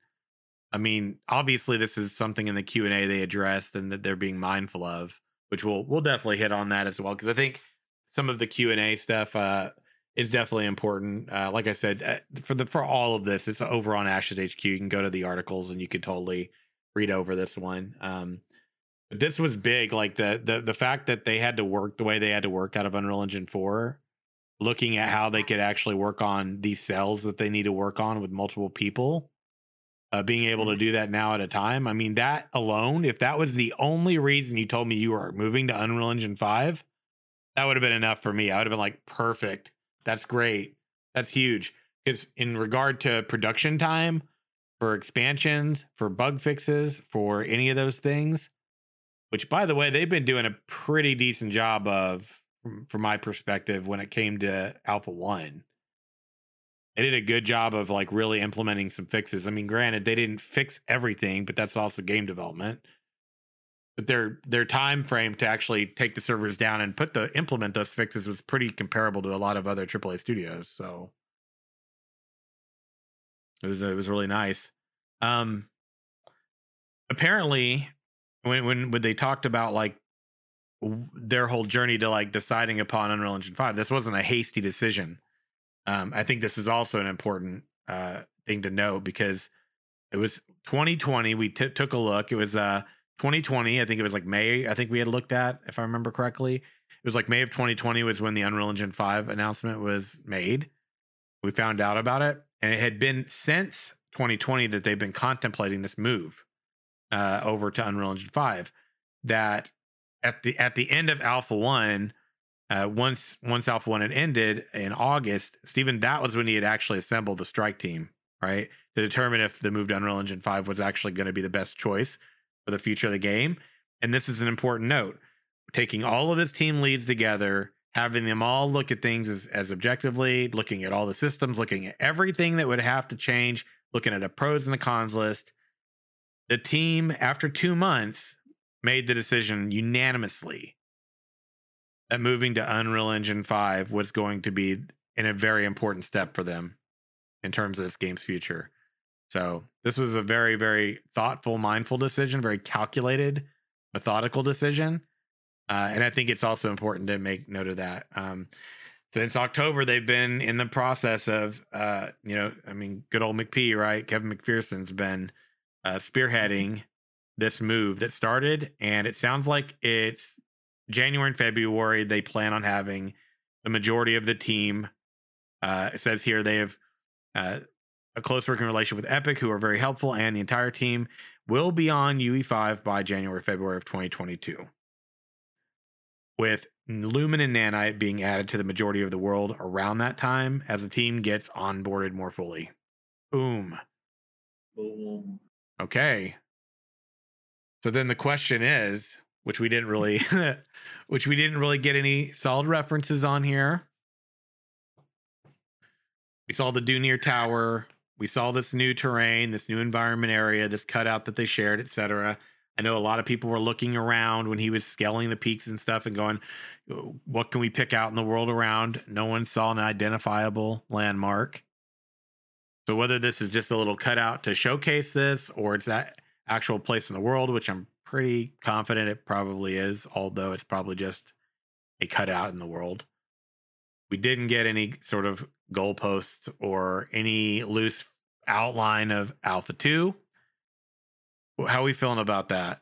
Speaker 1: i mean obviously this is something in the q&a they addressed and that they're being mindful of which we'll we'll definitely hit on that as well because i think some of the q&a stuff uh is definitely important uh like i said uh, for the for all of this it's over on ashes hq you can go to the articles and you could totally read over this one. Um, but this was big, like the the the fact that they had to work the way they had to work out of Unreal Engine four, looking at how they could actually work on these cells that they need to work on with multiple people. Uh, being able to do that now at a time. I mean, that alone, if that was the only reason you told me you were moving to Unreal Engine 5, that would have been enough for me. I would have been like, perfect. That's great. That's huge. Because in regard to production time, for expansions, for bug fixes, for any of those things, which by the way, they've been doing a pretty decent job of, from, from my perspective, when it came to Alpha 1. They did a good job of like really implementing some fixes. I mean, granted, they didn't fix everything, but that's also game development. but their their time frame to actually take the servers down and put the implement those fixes was pretty comparable to a lot of other AAA studios. So it was it was really nice. Um, apparently, when when when they talked about like their whole journey to like deciding upon Unreal Engine Five, this wasn't a hasty decision. Um, I think this is also an important uh, thing to know because it was 2020. We t- took a look. It was uh 2020. I think it was like May. I think we had looked at, if I remember correctly. It was like May of 2020 was when the Unreal Engine 5 announcement was made. We found out about it, and it had been since 2020 that they've been contemplating this move uh, over to Unreal Engine 5. That at the at the end of Alpha One, uh, once once Alpha One had ended in August, Steven, that was when he had actually assembled the strike team, right, to determine if the move to Unreal Engine Five was actually going to be the best choice for the future of the game. And this is an important note: taking all of his team leads together, having them all look at things as as objectively, looking at all the systems, looking at everything that would have to change, looking at a pros and the cons list. The team, after two months, made the decision unanimously that moving to Unreal Engine 5 was going to be in a very important step for them in terms of this game's future. So, this was a very, very thoughtful, mindful decision, very calculated, methodical decision. Uh, and I think it's also important to make note of that. Um, since October, they've been in the process of, uh, you know, I mean, good old McP, right? Kevin McPherson's been uh, spearheading this move that started, and it sounds like it's January and February. They plan on having the majority of the team. Uh, it says here they have uh, a close working relationship with Epic, who are very helpful, and the entire team will be on UE5 by January, February of 2022. With Lumen and Nanite being added to the majority of the world around that time as the team gets onboarded more fully. Boom.
Speaker 2: Boom.
Speaker 1: Okay. So then the question is, which we didn't really which we didn't really get any solid references on here. We saw the Dunir Tower, we saw this new terrain, this new environment area, this cutout that they shared, etc. I know a lot of people were looking around when he was scaling the peaks and stuff and going, what can we pick out in the world around? No one saw an identifiable landmark. So whether this is just a little cutout to showcase this or it's that actual place in the world, which I'm pretty confident it probably is, although it's probably just a cutout in the world. We didn't get any sort of goalposts or any loose outline of Alpha 2. How are we feeling about that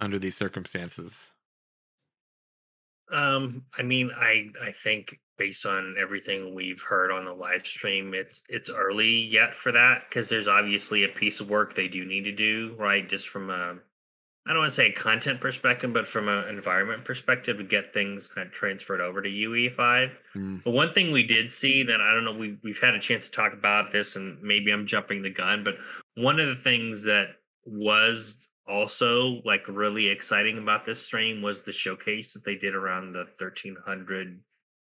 Speaker 1: under these circumstances?
Speaker 3: Um, I mean, I I think based on everything we've heard on the live stream, it's it's early yet for that because there's obviously a piece of work they do need to do, right? Just from a I don't want to say content perspective, but from an environment perspective to get things kind of transferred over to UE5.
Speaker 1: Mm.
Speaker 3: But one thing we did see that I don't know, we, we've had a chance to talk about this and maybe I'm jumping the gun, but one of the things that was also like really exciting about this stream was the showcase that they did around the 1300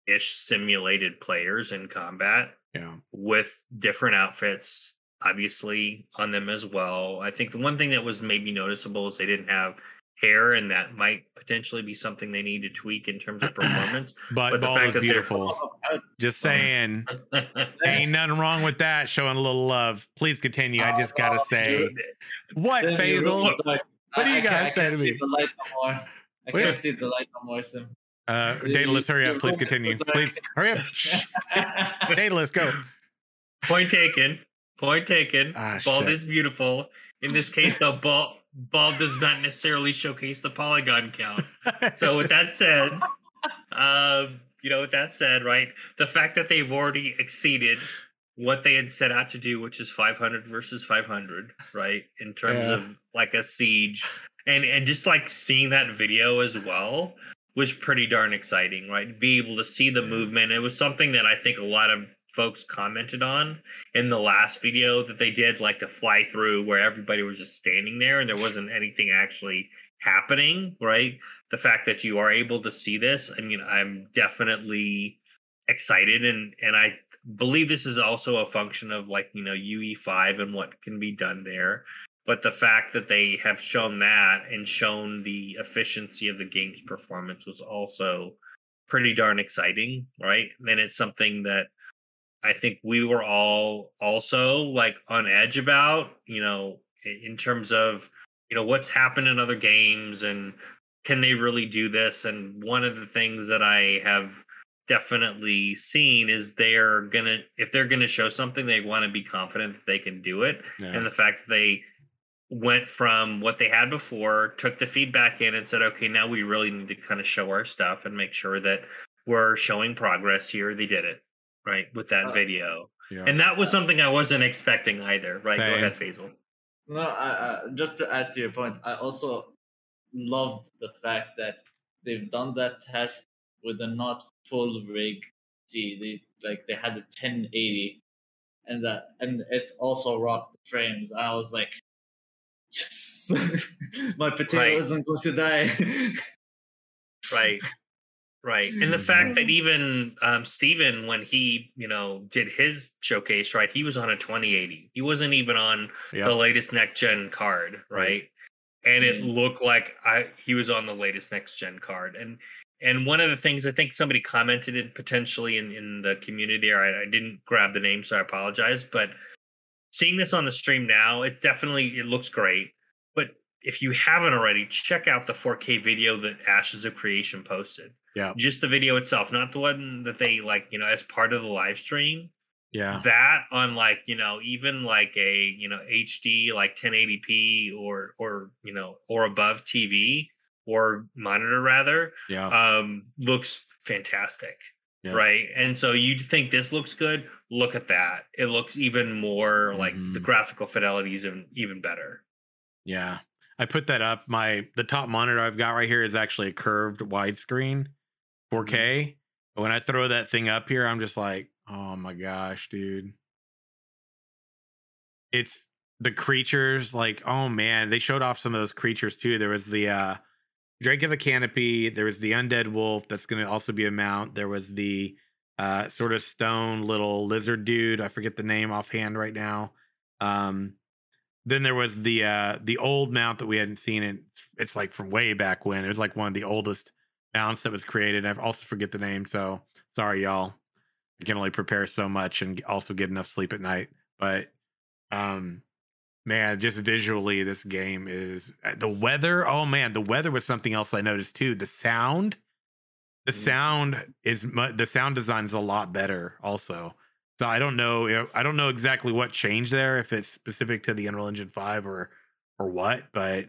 Speaker 3: ish simulated players in combat
Speaker 1: Yeah.
Speaker 3: with different outfits obviously on them as well i think the one thing that was maybe noticeable is they didn't have hair and that might potentially be something they need to tweak in terms of performance
Speaker 1: But,
Speaker 3: But the
Speaker 1: ball
Speaker 3: fact
Speaker 1: was
Speaker 3: that they're-
Speaker 1: beautiful. Just saying. Ain't nothing wrong with that. Showing a little love. Please continue. I just gotta
Speaker 2: Oh,
Speaker 1: say.
Speaker 2: dude.
Speaker 1: What,
Speaker 2: Sim, you
Speaker 1: Basil?
Speaker 2: look like-
Speaker 1: What do you
Speaker 2: I can't-
Speaker 1: guys
Speaker 2: I
Speaker 1: say
Speaker 2: can't
Speaker 1: to
Speaker 2: see
Speaker 1: me?
Speaker 2: The light no more. I
Speaker 1: Wait.
Speaker 2: can't see the light no more, Sim.
Speaker 1: Uh,
Speaker 2: You-
Speaker 1: Daedalus, hurry up. Please continue. Please hurry up. Shh. Daedalus, go.
Speaker 3: point taken point taken.
Speaker 1: Ah,
Speaker 3: bald
Speaker 1: shit.
Speaker 3: is beautiful. In this case the bald bald does not necessarily showcase the polygon count. So with that said um you know with that said right the fact that they've already exceeded what they had set out to do which is 500 versus 500 right in terms
Speaker 1: Yeah.
Speaker 3: of like a siege. And and just like seeing that video as well was pretty darn exciting right? Be able to see the movement. It was something that i think a lot of folks commented on in the last video that they did like the fly through where everybody was just standing there and there wasn't anything actually happening right the fact that you are able to see this i mean i'm definitely excited and and i believe this is also a function of like you know ue5 and what can be done there but the fact that they have shown that and shown the efficiency of the game's performance was also pretty darn exciting, right? And it's something that I think we were all also like on edge about, you know, in terms of, you know, what's happened in other games and can they really do this? And one of the things that I have definitely seen is they're gonna if they're gonna show something they want to be confident that they can do it
Speaker 1: Yeah.
Speaker 3: and the fact that they went from what they had before took the feedback in and said okay now we really need to kind of show our stuff and make sure that we're showing progress here they did it right with that
Speaker 2: Uh,
Speaker 3: video
Speaker 1: yeah.
Speaker 3: and that was something i wasn't expecting either right
Speaker 1: Same.
Speaker 3: go ahead Faisal.
Speaker 2: No, I, I, just to add to your point, I also loved the fact that they've done that test with a not full rig. See, they like they had a 1080, and that and it also rocked the frames. I was like, yes, my potato
Speaker 3: Right.
Speaker 2: isn't going to die.
Speaker 3: right right and the fact that even um steven when he you know did his showcase right he was on a 2080 he wasn't even on
Speaker 1: yeah.
Speaker 3: the latest next gen card, right? And it
Speaker 2: Mhm.
Speaker 3: looked like I he was on the latest next gen card. And and one of the things I think somebody commented it potentially in, in the community there. I, I didn't grab the name, so I apologize. But seeing this on the stream now, it's definitely it looks great. But if you haven't already, check out the 4K video that Ashes of Creation posted.
Speaker 1: Yeah.
Speaker 3: Just the video itself, not the one that they like, you know, as part of the live stream
Speaker 1: yeah.
Speaker 3: that on like you know even like a you know hd like 1080p or or you know or above tv or monitor rather
Speaker 1: Yeah.
Speaker 3: um looks fantastic
Speaker 1: yes.
Speaker 3: right and so you think this looks good look at that it looks even more like the
Speaker 1: Mhm.
Speaker 3: graphical fidelity is even even better
Speaker 1: Yeah. I put that up. My the top monitor I've got right here is actually a curved widescreen, 4K. But when I throw that thing up here, I'm just like, oh my gosh, dude. It's the creatures, like, oh man, they showed off some of those creatures too. There was the uh Drake of the Canopy, there was the Undead Wolf, that's gonna also be a mount. There was the uh sort of stone little lizard dude. I forget the name offhand right now. Um then there was the uh the old mount that we hadn't seen and it's like from way back when it was like one of the oldest mounts that was created i also forget the name so sorry y'all i can only prepare so much and also get enough sleep at night but um man just visually this game is uh, the weather oh man the weather was something else i noticed too the sound the
Speaker 2: Mhm.
Speaker 1: sound is mu- the sound design is a lot better also so I don't know, I don't know exactly what changed there, if it's specific to the Unreal Engine Five or or what. But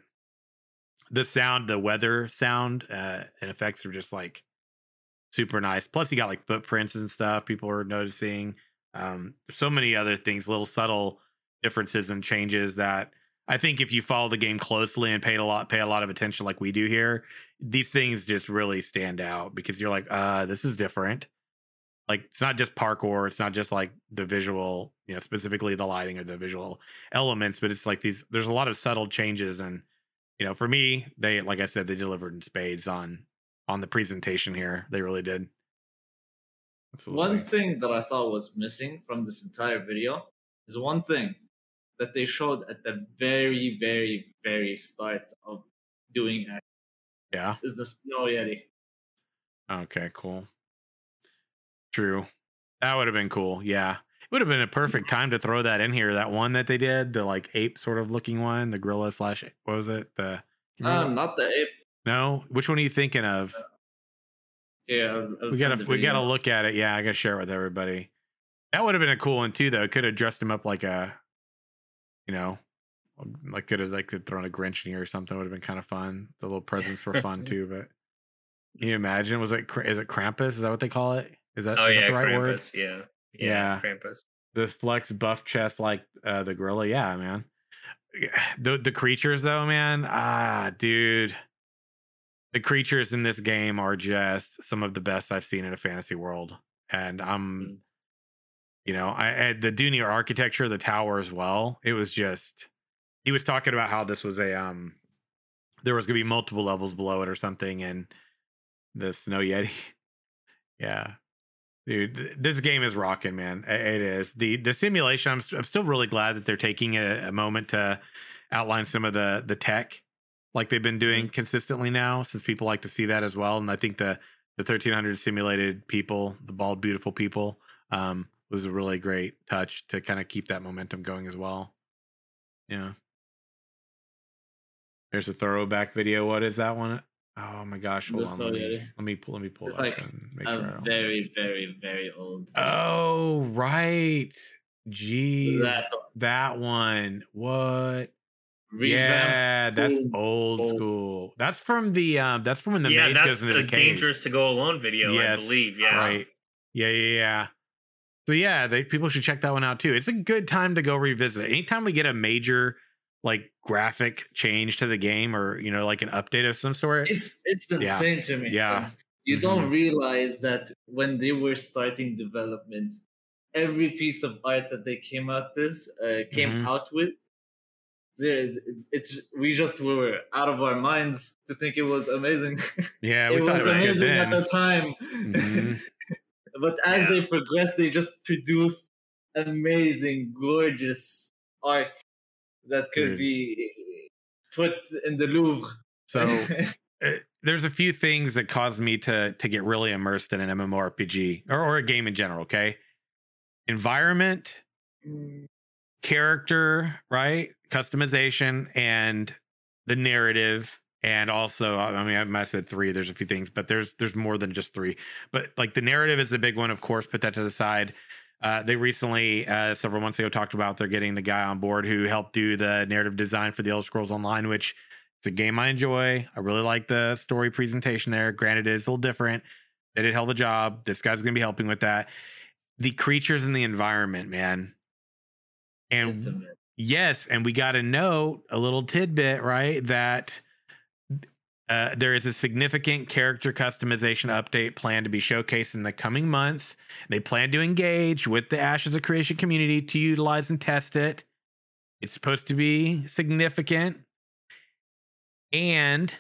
Speaker 1: the sound, the weather sound uh, and effects are just like super nice. Plus, you got like footprints and stuff. People are noticing. Um, so many other things, little subtle differences and changes that I think if you follow the game closely and pay a lot, pay a lot of attention like we do here, these things just really stand out because you're like, uh, this is different like it's not just parkour it's not just like the visual you know specifically the lighting or the visual elements but it's like these there's a lot of subtle changes and you know for me they like i said they delivered in spades on on the presentation here. They really did. Absolutely.
Speaker 2: One thing that I thought was missing from this entire video is one thing that they showed at the very, very, very start of doing it
Speaker 1: yeah.
Speaker 2: is the snow yeti.
Speaker 1: okay cool. True. That would have been cool yeah. it would have been a perfect time to throw that in here that one that they did the like ape sort of looking one the gorilla slash what was it the
Speaker 2: Uh, not the ape.
Speaker 1: no which one are you thinking of
Speaker 2: Yeah,
Speaker 1: we gotta we gotta look at it. Yeah, I gotta share it with everybody. That would have been a cool one too, though. Could have dressed him up like a, you know, like could have like could thrown a Grinch in here or something. Would have been kind of fun. The little presents were fun too. But can you imagine? Was it is it Krampus? Is that what they call it? Is that,
Speaker 3: oh
Speaker 1: is that
Speaker 3: yeah
Speaker 1: the right word?
Speaker 3: Krampus, yeah
Speaker 1: Yeah.
Speaker 3: Krampus.
Speaker 1: This flex buff chest like uh, the gorilla. Yeah, man. The the creatures though, man. Ah, dude. The creatures in this game are just some of the best I've seen in a fantasy world, and I'm
Speaker 3: Mm.
Speaker 1: you know i, I the Dunir architecture the tower as well it was just he was talking about how this was a um there was gonna be multiple levels below it or something and the snow yeti yeah dude this game is rocking man. It is. The the simulation i'm, st- I'm still really glad that they're taking a, a moment to outline some of the the tech like they've been doing consistently now since people like to see that as well and i think the the 1300 simulated people the bald beautiful people um was a really great touch to kind of keep that momentum going as well. Yeah. There's a throwback video. What is that one oh my gosh hold on let me, let me pull let me pull
Speaker 2: It's like
Speaker 1: up and make sure I
Speaker 2: a
Speaker 1: don't-
Speaker 2: very, very, very old.
Speaker 1: oh right Jeez,
Speaker 2: that
Speaker 1: that one. What? yeah, that's
Speaker 2: old-
Speaker 1: old school. That's from the um. That's from when the
Speaker 3: yeah,
Speaker 1: maid
Speaker 3: that's the
Speaker 1: the
Speaker 3: dangerous to go alone video,
Speaker 1: Yes,
Speaker 3: I believe. Yeah.
Speaker 1: Right. Yeah, yeah, yeah. So yeah, they people should check that one out too. It's a good time to go revisit. Anytime we get a major like graphic change to the game or you know like an update of some sort.
Speaker 2: It's it's
Speaker 1: Yeah.
Speaker 2: insane to me.
Speaker 1: Yeah.
Speaker 2: son. You
Speaker 1: Mhm.
Speaker 2: don't realize that when they were starting development, every piece of art that they came out this uh, came
Speaker 1: Mhm.
Speaker 2: out with, it's we just were out of our minds to think it was amazing.
Speaker 1: yeah,
Speaker 2: it
Speaker 1: thought
Speaker 2: was
Speaker 1: it was
Speaker 2: amazing at the time.
Speaker 1: Mhm.
Speaker 2: but as
Speaker 3: Yeah.
Speaker 2: they progressed, they just produced amazing, gorgeous art that could
Speaker 1: Dude.
Speaker 2: be put in the Louvre.
Speaker 1: So uh, there's a few things that caused me to to get really immersed in an MMORPG or, or a game in general. Okay, environment, character, right, customization, and the narrative, and also I mean i've said three. There's a few things, but there's there's more than just three. But like the narrative is the big one, of course. Put that to the side. Uh, they recently, uh, several months ago, talked about they're getting the guy on board who helped do the narrative design for the Elder Scrolls Online, which it's a game I enjoy. I really like the story presentation there. Granted, it is a little different. They did hell of a job. This guy's going to be helping with that. The creatures in the environment, man. And yes, and we got to note a little tidbit, right? That uh, there is a significant character customization update planned to be showcased in the coming months. They plan to engage with the Ashes of Creation community to utilize and test it. It's supposed to be significant. And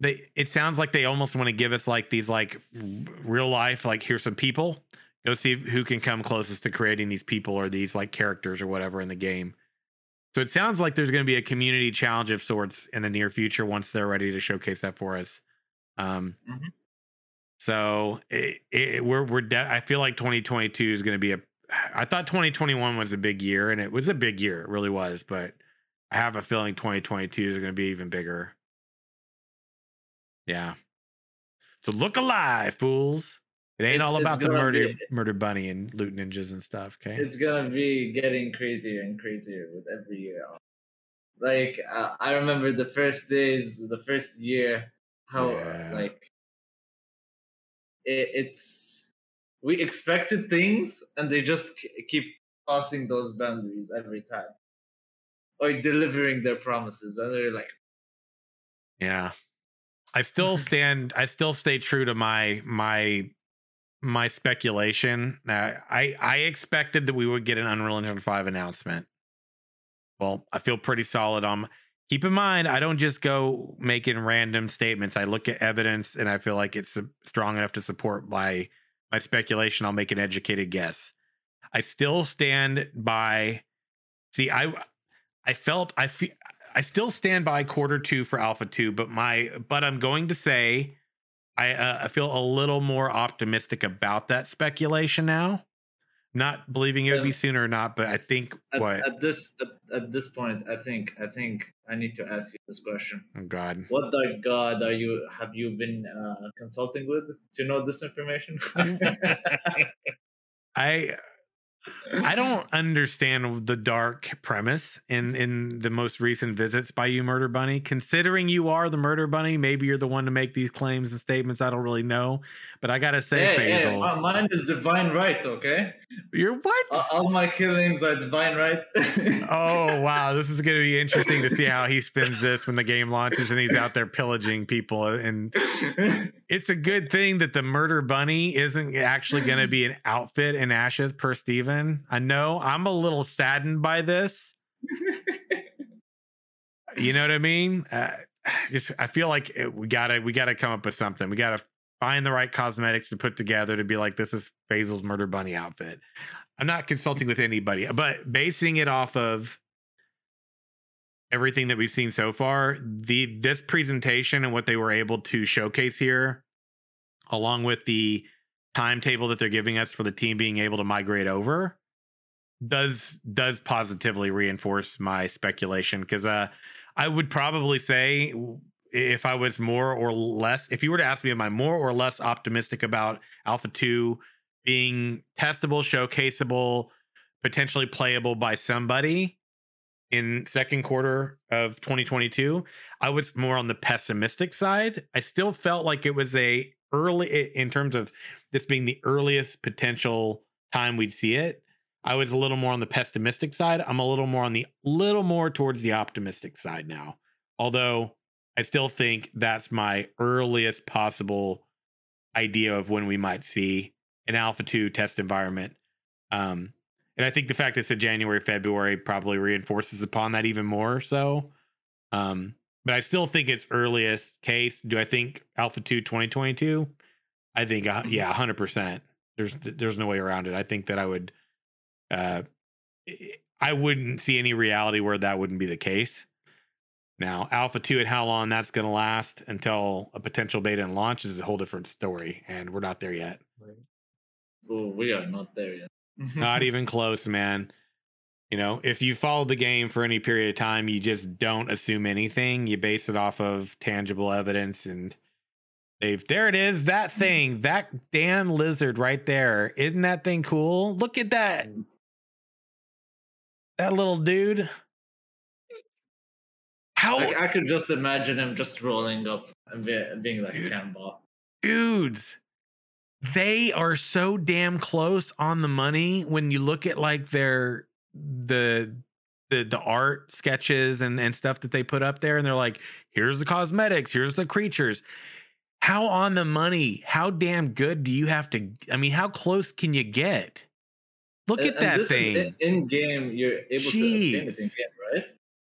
Speaker 1: they it sounds like they almost want to give us like these like real life like here's some people go see who can come closest to creating these people or these like characters or whatever in the game so it sounds like there's going to be a community challenge of sorts in the near future once they're ready to showcase that for us um
Speaker 2: Mhm.
Speaker 1: so it, it, we're we're de- i feel like 2022 is going to be a i thought 2021 was a big year and it was a big year it really was but i have a feeling 2022 is going to be even bigger yeah. So look alive, fools. It ain't
Speaker 2: It's-
Speaker 1: all about the murder
Speaker 2: be-
Speaker 1: murder bunny and loot ninjas and stuff. Okay.
Speaker 2: It's gonna be getting crazier and crazier with every year. Like uh, I remember the first days, the first year, how
Speaker 1: Yeah.
Speaker 2: like it, it's we expected things and they just keep crossing those boundaries every time, or delivering their promises, and they're like,
Speaker 1: Yeah. I still stand I still stay true to my my my speculation. I I expected that we would get an Unreal Engine 5 announcement. Well, I feel pretty solid on Keep in mind, I don't just go making random statements. I look at evidence and I feel like it's strong enough to support my my speculation. I'll make an educated guess. I still stand by See, I I felt I feel I still stand by quarter two for Alpha two, but my but I'm going to say I uh, I feel a little more optimistic about that speculation now. Not believing it would be sooner or not, but I think
Speaker 2: at,
Speaker 1: what
Speaker 2: at this at, at this point, I think I think I need to ask you this question.
Speaker 1: oh god.
Speaker 2: What dark god are you have you been uh, consulting with to know this information?
Speaker 1: I I don't understand the dark premise in in the most recent visits by you, Murder Bunny. Considering you are the Murder Bunny, maybe you're the one to make these claims and statements. I don't really know, but I gotta say,
Speaker 2: hey, hey,
Speaker 1: Faisal,
Speaker 2: mi- mine is divine right, okay?
Speaker 1: you're what?
Speaker 2: All my killings are divine right.
Speaker 1: oh wow, this is gonna be interesting to see how he spins this when the game launches and he's out there pillaging people. And it's a good thing that the Murder Bunny isn't actually gonna be an outfit in Ashes per Steven. I know I'm a little saddened by this. You know what I mean? Uh, just I feel like it, we gotta we gotta come up with something. We gotta find the right cosmetics to put together to be like this is Basil's murder bunny outfit. I'm not consulting with anybody, but basing it off of everything that we've seen so far, the this presentation and what they were able to showcase here, along with the timetable that they're giving us for the team being able to migrate over, does does positively reinforce my speculation because uh I would probably say if I was more or less, if you were to ask me, am I more or less optimistic about Alpha 2 being testable, showcaseable, potentially playable by somebody in second quarter of 2022? I was more on the pessimistic side. I still felt like it was a early in terms of this being the earliest potential time we'd see it. I was a little more on the pessimistic side. I'm a little more on the little more towards the optimistic side now. Although I still think that's my earliest possible idea of when we might see an Alpha 2 test environment. Um, and I think the fact it's a January, February probably reinforces upon that even more so. Um, but I still think it's earliest case. Do I think Alpha 2 2022? I think, uh, yeah, 100%. There's there's no way around it. I think that I would uh, I wouldn't see any reality where that wouldn't be the case. Now, Alpha 2 and how long that's going to last until a potential beta and launch is a whole different story, and we're not there yet.
Speaker 2: Well, we are not there yet.
Speaker 1: not even close, man. You know, if you follow the game for any period of time, you just don't assume anything. You base it off of tangible evidence and they've there it is, that thing, that damn lizard right there. Isn't that thing cool? Look at that. That little dude.
Speaker 2: How I, I could just imagine him just rolling up and be, being like a cannonball.
Speaker 1: Dudes, they are so damn close on the money when you look at like their the the the art sketches and and stuff that they put up there and they're like here's the cosmetics here's the creatures how on the money how damn good do you have to i mean how close can you get Look at and that thing.
Speaker 2: in game, you're able Jeez. to obtain it in game, right?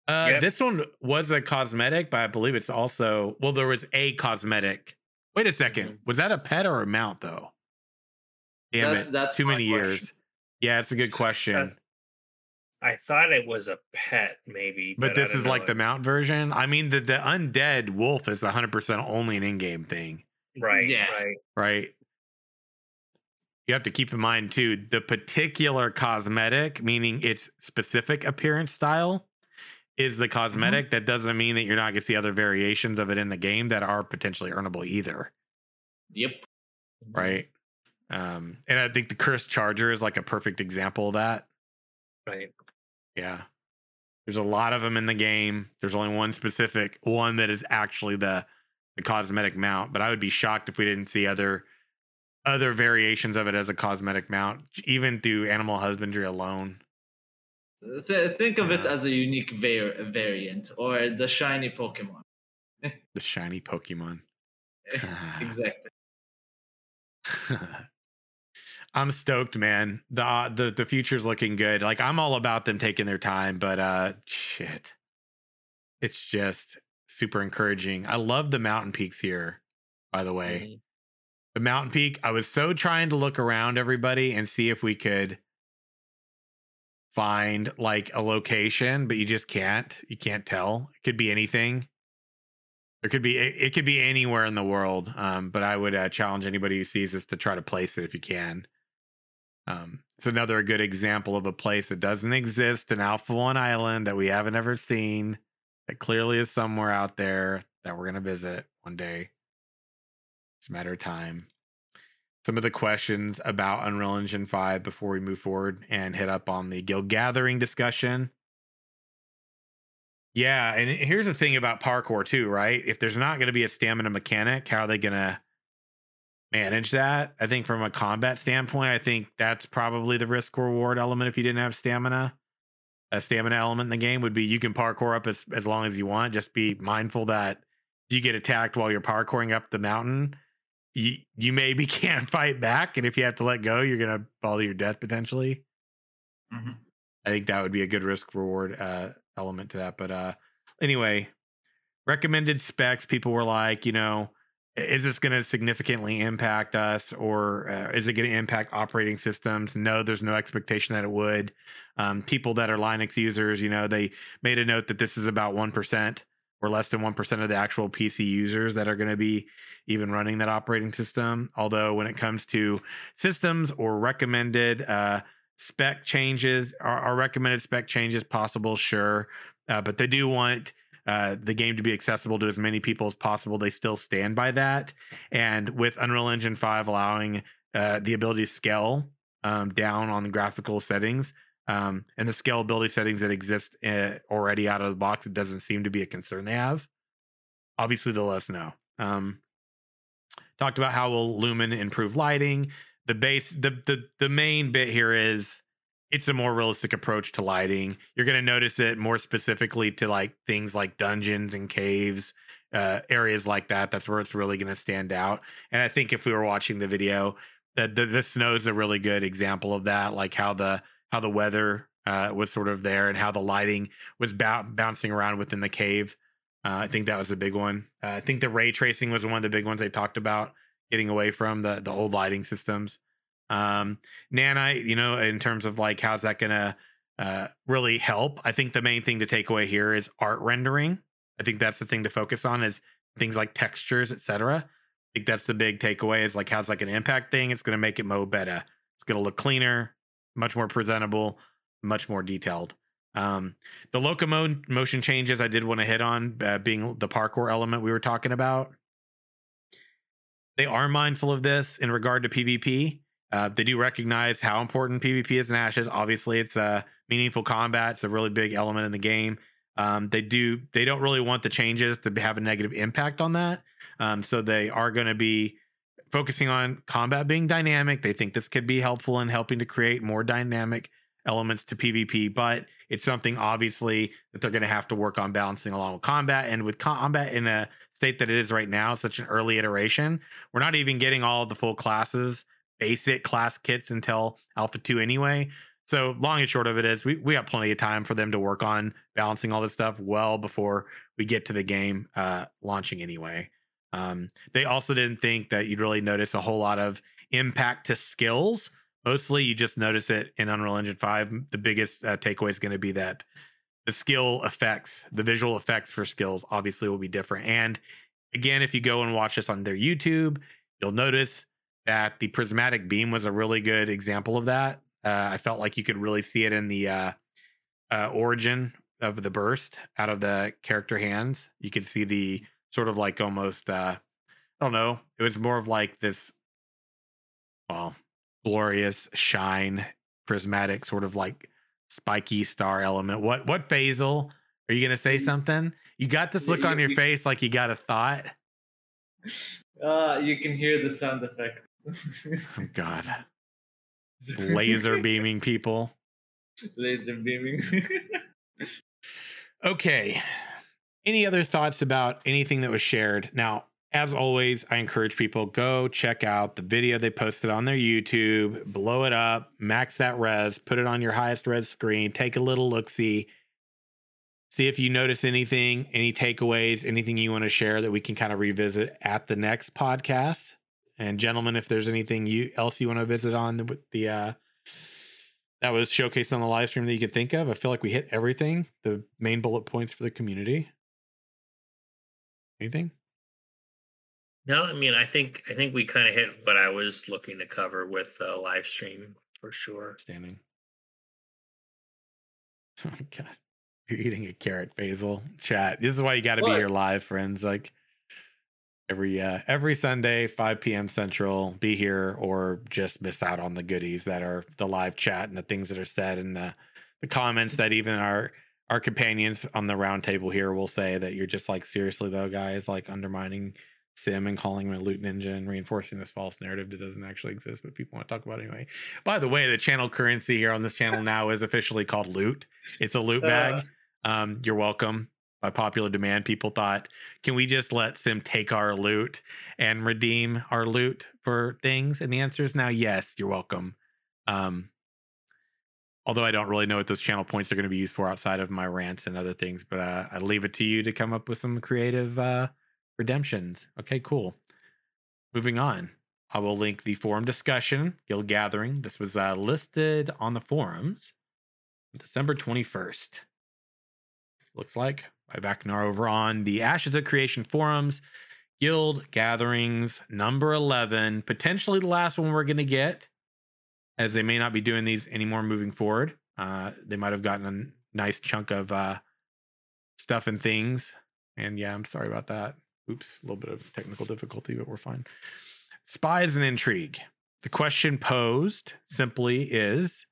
Speaker 1: Uh, yep. This one was a cosmetic, but I believe it's also well. There was a cosmetic. Wait a 2nd mm-hmm. Was that a pet or a mount though? Damn that's, it! That's too many question. years. Yeah, it's a good question. That's,
Speaker 3: I thought it was a pet, maybe.
Speaker 1: But, but this is like it. the mount version. I mean, the the undead wolf is 100 percent only an in-game thing.
Speaker 3: Right. Yeah. Right.
Speaker 1: Right you have to keep in mind too the particular cosmetic, meaning its specific appearance style, is the mm-hmm. cosmetic. Mm-hmm. That doesn't mean that you're not going to see other variations of it in the game that are potentially earnable either.
Speaker 2: Yep.
Speaker 1: Right. Um, and I think the cursed charger is like a perfect example of that.
Speaker 3: Right.
Speaker 1: Yeah. There's a lot of them in the game. There's only one specific one that is actually the the cosmetic mount, but I would be shocked if we didn't see other other variations of it as a cosmetic mount, even through animal husbandry alone.
Speaker 2: think of it as a unique var- variant or the shiny Pokemon.
Speaker 1: the shiny Pokemon.
Speaker 2: exactly.
Speaker 1: I'm stoked, man. The uh, the the future's looking good. Like I'm all about them taking their time, but uh shit. It's just super encouraging. I love the mountain peaks here, by the way. The mountain peak. I was so trying to look around everybody and see if we could find like a location, but you just can't. You can't tell. It could be anything. There could be it, could be anywhere in the world. Um, but I would uh, challenge anybody who sees this to try to place it if you can. Um, it's another good example of a place that doesn't exist in Alpha One Island that we haven't ever seen. That clearly is somewhere out there that we're gonna visit one day. It's a matter of time. Some of the questions about Unreal Engine 5 before we move forward and hit up on the guild gathering discussion. Yeah, and here's the thing about parkour too, right? If there's not going to be a stamina mechanic, how are they going to manage that? I think from a combat standpoint, I think that's probably the risk reward element if you didn't have stamina. A stamina element in the game would be you can parkour up as, as long as you want. Just be mindful that you get attacked while you're parkouring up the mountain, you you maybe can't fight back, and if you have to let go, you're gonna fall to your death potentially. Mm-hmm. I think that would be a good risk reward uh, element to that. But uh, anyway, recommended specs. People were like, you know, is this going to significantly impact us or uh, is it going to impact operating systems no there's no expectation that it would um, people that are linux users you know they made a note that this is about 1% or less than 1% of the actual pc users that are going to be even running that operating system although when it comes to systems or recommended uh, spec changes are, are recommended spec changes possible sure uh, but they do want uh, the game to be accessible to as many people as possible. They still stand by that. And with Unreal Engine 5 allowing uh, the ability to scale um, down on the graphical settings um, and the scalability settings that exist uh, already out of the box, it doesn't seem to be a concern they have. Obviously, they'll let us know. Um, talked about how will Lumen improve lighting. The base, the the the main bit here is it's a more realistic approach to lighting. You're going to notice it more specifically to like things like dungeons and caves, uh, areas like that. That's where it's really going to stand out. And I think if we were watching the video, that the, the snow is a really good example of that. Like how the how the weather uh, was sort of there and how the lighting was b- bouncing around within the cave. Uh, I think that was a big one. Uh, I think the ray tracing was one of the big ones they talked about, getting away from the the old lighting systems. Um, Nanite, you know, in terms of like how's that gonna uh, really help? I think the main thing to take away here is art rendering. I think that's the thing to focus on is things like textures, etc. I think that's the big takeaway is like how's that gonna impact thing? It's gonna make it mo better. It's gonna look cleaner, much more presentable, much more detailed. Um, the locomotion changes I did want to hit on, uh, being the parkour element we were talking about. They are mindful of this in regard to PvP. Uh, they do recognize how important PvP is in Ashes. Obviously, it's a meaningful combat. It's a really big element in the game. Um, they do they don't really want the changes to have a negative impact on that. Um, so they are going to be focusing on combat being dynamic. They think this could be helpful in helping to create more dynamic elements to PvP, but it's something obviously that they're going to have to work on balancing along with combat. And with combat in a state that it is right now, such an early iteration, we're not even getting all the full classes basic class kits until Alpha 2 anyway. So long and short of it is we, we got plenty of time for them to work on balancing all this stuff well before we get to the game uh, launching anyway. Um, they also didn't think that you'd really notice a whole lot of impact to skills. Mostly you just notice it in Unreal Engine 5. The biggest uh, takeaway is going to be that the skill effects, the visual effects for skills obviously will be different. And again, if you go and watch this on their YouTube, you'll notice that the prismatic beam was a really good example of that. Uh, I felt like you could really see it in the uh, uh, origin of the burst out of the character hands. You could see the sort of like almost, uh, I don't know, it was more of like this, well, glorious shine, prismatic, sort of like spiky star element. What, what Faisal? Are you going to say something? You got this look on your face like you got a thought.
Speaker 2: Uh, you can hear the sound effect.
Speaker 1: oh God. Laser beaming people.
Speaker 2: Laser beaming.
Speaker 1: okay. Any other thoughts about anything that was shared? Now, as always, I encourage people go check out the video they posted on their YouTube, blow it up, max that res, put it on your highest res screen, take a little look see, see if you notice anything, any takeaways, anything you want to share that we can kind of revisit at the next podcast. And gentlemen, if there's anything you else you want to visit on the, the uh, that was showcased on the live stream that you could think of, I feel like we hit everything. The main bullet points for the community. Anything?
Speaker 3: No, I mean, I think I think we kind of hit what I was looking to cover with the live stream for sure.
Speaker 1: Standing. Oh my God, you're eating a carrot, Basil. Chat. This is why you got to be here live, friends. Like every uh, every Sunday, 5 p.m. Central. Be here or just miss out on the goodies that are the live chat and the things that are said and the the comments that even our our companions on the round table here will say that you're just like seriously though, guys, like undermining Sim and calling him a loot ninja and reinforcing this false narrative that doesn't actually exist, but people want to talk about anyway. By the way, the channel currency here on this channel now is officially called loot. It's a loot bag. Uh, um, you're welcome by popular demand, people thought, can we just let Sim take our loot and redeem our loot for things? And the answer is now yes, you're welcome. Um, although I don't really know what those channel points are going to be used for outside of my rants and other things, but uh, I leave it to you to come up with some creative uh, redemptions. Okay, cool. moving on. I will link the forum discussion, guild gathering. This was uh, listed on the forums December 21st. Looks like by Vaknar over on the Ashes of Creation forums, guild gatherings number 11, potentially the last one we're going to get, as they may not be doing these anymore moving forward. Uh, they might have gotten a nice chunk of uh, stuff and things. And yeah, I'm sorry about that. Oops, a little bit of technical difficulty, but we're fine. Spies and intrigue. The question posed simply is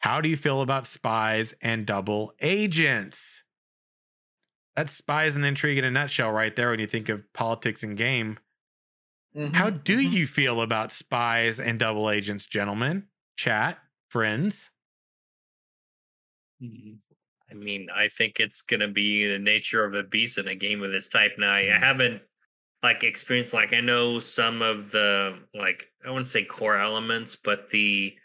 Speaker 1: how do you feel about spies and double agents? That's spies and intrigue in a nutshell, right there. When you think of politics and game,
Speaker 2: Mhm,
Speaker 1: how do
Speaker 2: mhm.
Speaker 1: you feel about spies and double agents, gentlemen? Chat, friends.
Speaker 3: I mean, I think it's gonna be the nature of a beast in a game of this type. Now, I
Speaker 1: Mhm.
Speaker 3: haven't like experienced like I know some of the like I wouldn't say core elements, but the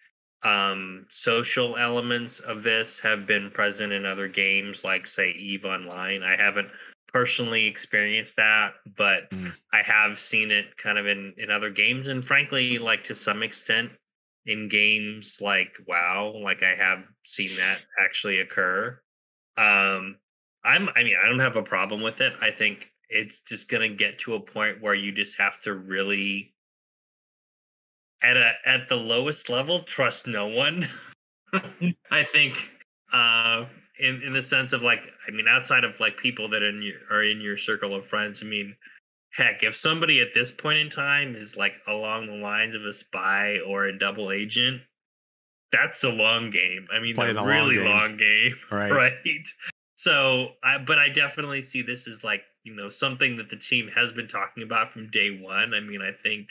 Speaker 3: um social elements of this have been present in other games, like say Eve Online. I haven't personally experienced that, but
Speaker 1: Mm.
Speaker 3: I have seen it kind of in in other games, and frankly, like to some extent in games like WoW, like I have seen that actually occur. Um, I'm, I mean, I don't have a problem with it. I think it's just gonna get to a point where you just have to really, at a at the lowest level, trust no one. I think, uh, in in the sense of like, I mean, outside of like people that in your are in your circle of friends. I mean, heck, if somebody at this point in time is like along the lines of a spy or a double agent, that's the long game. I mean,
Speaker 1: Play
Speaker 3: the
Speaker 1: the long
Speaker 3: really
Speaker 1: game.
Speaker 3: long game,
Speaker 1: Right.
Speaker 3: right? So, I but I definitely see this as like you know something that the team has been talking about from day one. I mean, I think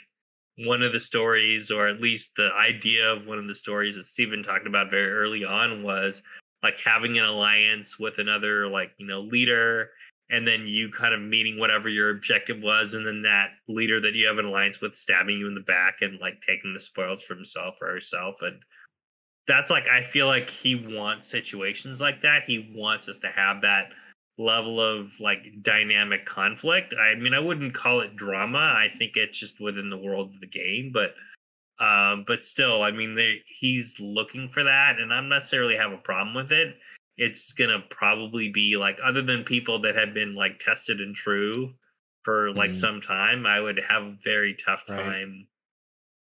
Speaker 3: one of the stories, or at least the idea of one of the stories that Steven talked about very early on, was like having an alliance with another like you know leader and then you kind of meeting whatever your objective was and then that leader that you have an alliance with stabbing you in the back and like taking the spoils for himself or herself and that's like i feel like he wants situations like that. He wants us to have that level of like dynamic conflict. I mean i wouldn't call it drama. I think it's just within the world of the game but um but still i mean he's looking for that and i'm necessarily have a problem with it it's gonna probably be like other than people that have been like tested and true for like
Speaker 1: Mhm.
Speaker 3: some time i would have a very tough
Speaker 1: Right.
Speaker 3: time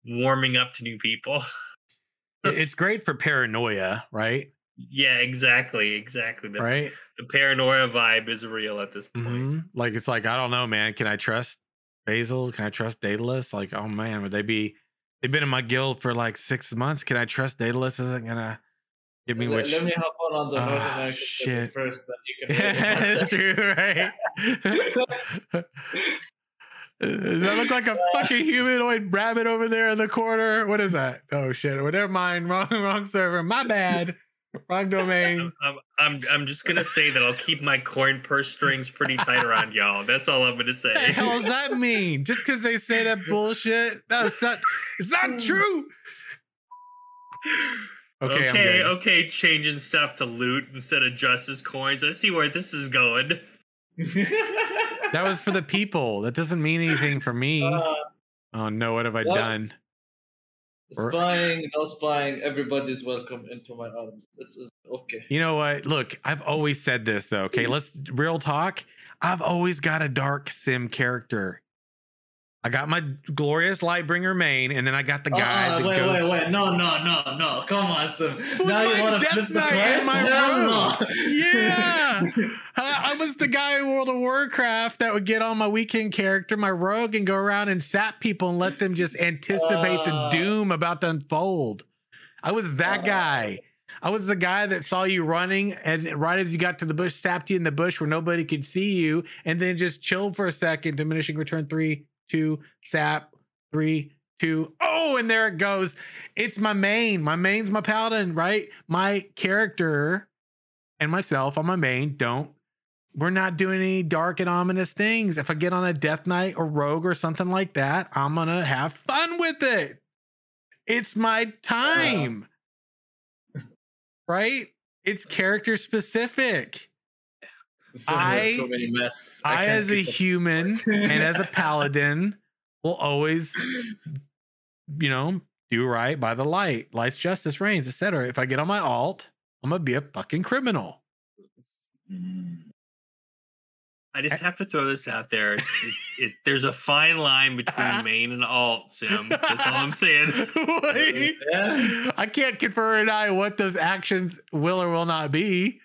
Speaker 3: warming up to new people
Speaker 1: it's great for paranoia, right?
Speaker 3: yeah exactly exactly the,
Speaker 1: Right.
Speaker 3: the paranoia vibe is real at this point
Speaker 1: hmm Like it's like I don't know, man. Can I trust Basil? Can I trust Daedalus? Like, oh man, would they be? They've been in my guild for like six months. Can I trust Daedalus? Isn't gonna give me
Speaker 2: let,
Speaker 1: which?
Speaker 2: let me hop on on the North
Speaker 1: Ah,
Speaker 2: American server
Speaker 1: shit.
Speaker 2: first, then you can. hear
Speaker 1: That's true, right? Does that look like a fucking humanoid rabbit over there in the corner? What is that? Oh shit! Well, never mind. Wrong, wrong server. My bad. Wrong domain.
Speaker 3: I'm, I'm, I'm, I'm just gonna say that I'll keep my coin purse strings pretty tight around y'all. That's all I'm gonna say.
Speaker 1: What the hell does that mean? Just because they say that bullshit? That's not. It's not true. Okay, I'm
Speaker 3: okay,
Speaker 1: good.
Speaker 3: okay, changing stuff to loot instead of justice coins. I see where this is going.
Speaker 1: That was for the people. That doesn't mean anything for me.
Speaker 2: Uh,
Speaker 1: oh no, what have I
Speaker 2: what?
Speaker 1: done? Or-
Speaker 2: spying, no spying. Everybody's welcome into my arms. It's, it's okay.
Speaker 1: You know what? Look, I've always said this though. Okay, let's real talk. I've always got a dark sim character. I got my glorious Lightbringer main, and then I got the guy
Speaker 2: Uh-uh, wait,
Speaker 1: goes.
Speaker 2: wait, wait! No, no, no, no! Come on, Sim. now
Speaker 1: my
Speaker 2: you want to flip the
Speaker 1: in my
Speaker 2: Hell
Speaker 1: room.
Speaker 2: no.
Speaker 1: Yeah. I, I was the guy in World of Warcraft that would get on my weekend character, my rogue, and go around and sap people and let them just anticipate
Speaker 2: Uh.
Speaker 1: the doom about to unfold. I was that
Speaker 2: Uh.
Speaker 1: guy. I was the guy that saw you running, and right as you got to the bush, sapped you in the bush where nobody could see you, and then just chilled for a second. Diminishing return three, two, sap, three, two. Oh, and there it goes. It's my main. My main's my paladin, right? My character and myself on my main don't. We're not doing any dark and ominous things. If I get on a death knight or rogue or something like that, I'm gonna have fun with it. It's my time. right? It's character specific.
Speaker 2: Sim, you have
Speaker 1: I-
Speaker 2: too many mess.
Speaker 1: I,
Speaker 2: can't
Speaker 1: as a human and as a paladin will always, you know, do right by the light. Light's justice reigns, etc. If I get on my alt, I'm gonna be a fucking criminal.
Speaker 2: Mm.
Speaker 3: I just have to throw this out there. It's, it's, it, there's a fine line between main and alt, Sim. That's all I'm saying.
Speaker 1: Wait.
Speaker 2: Yeah.
Speaker 1: I can't confer and I what those actions will or will not be.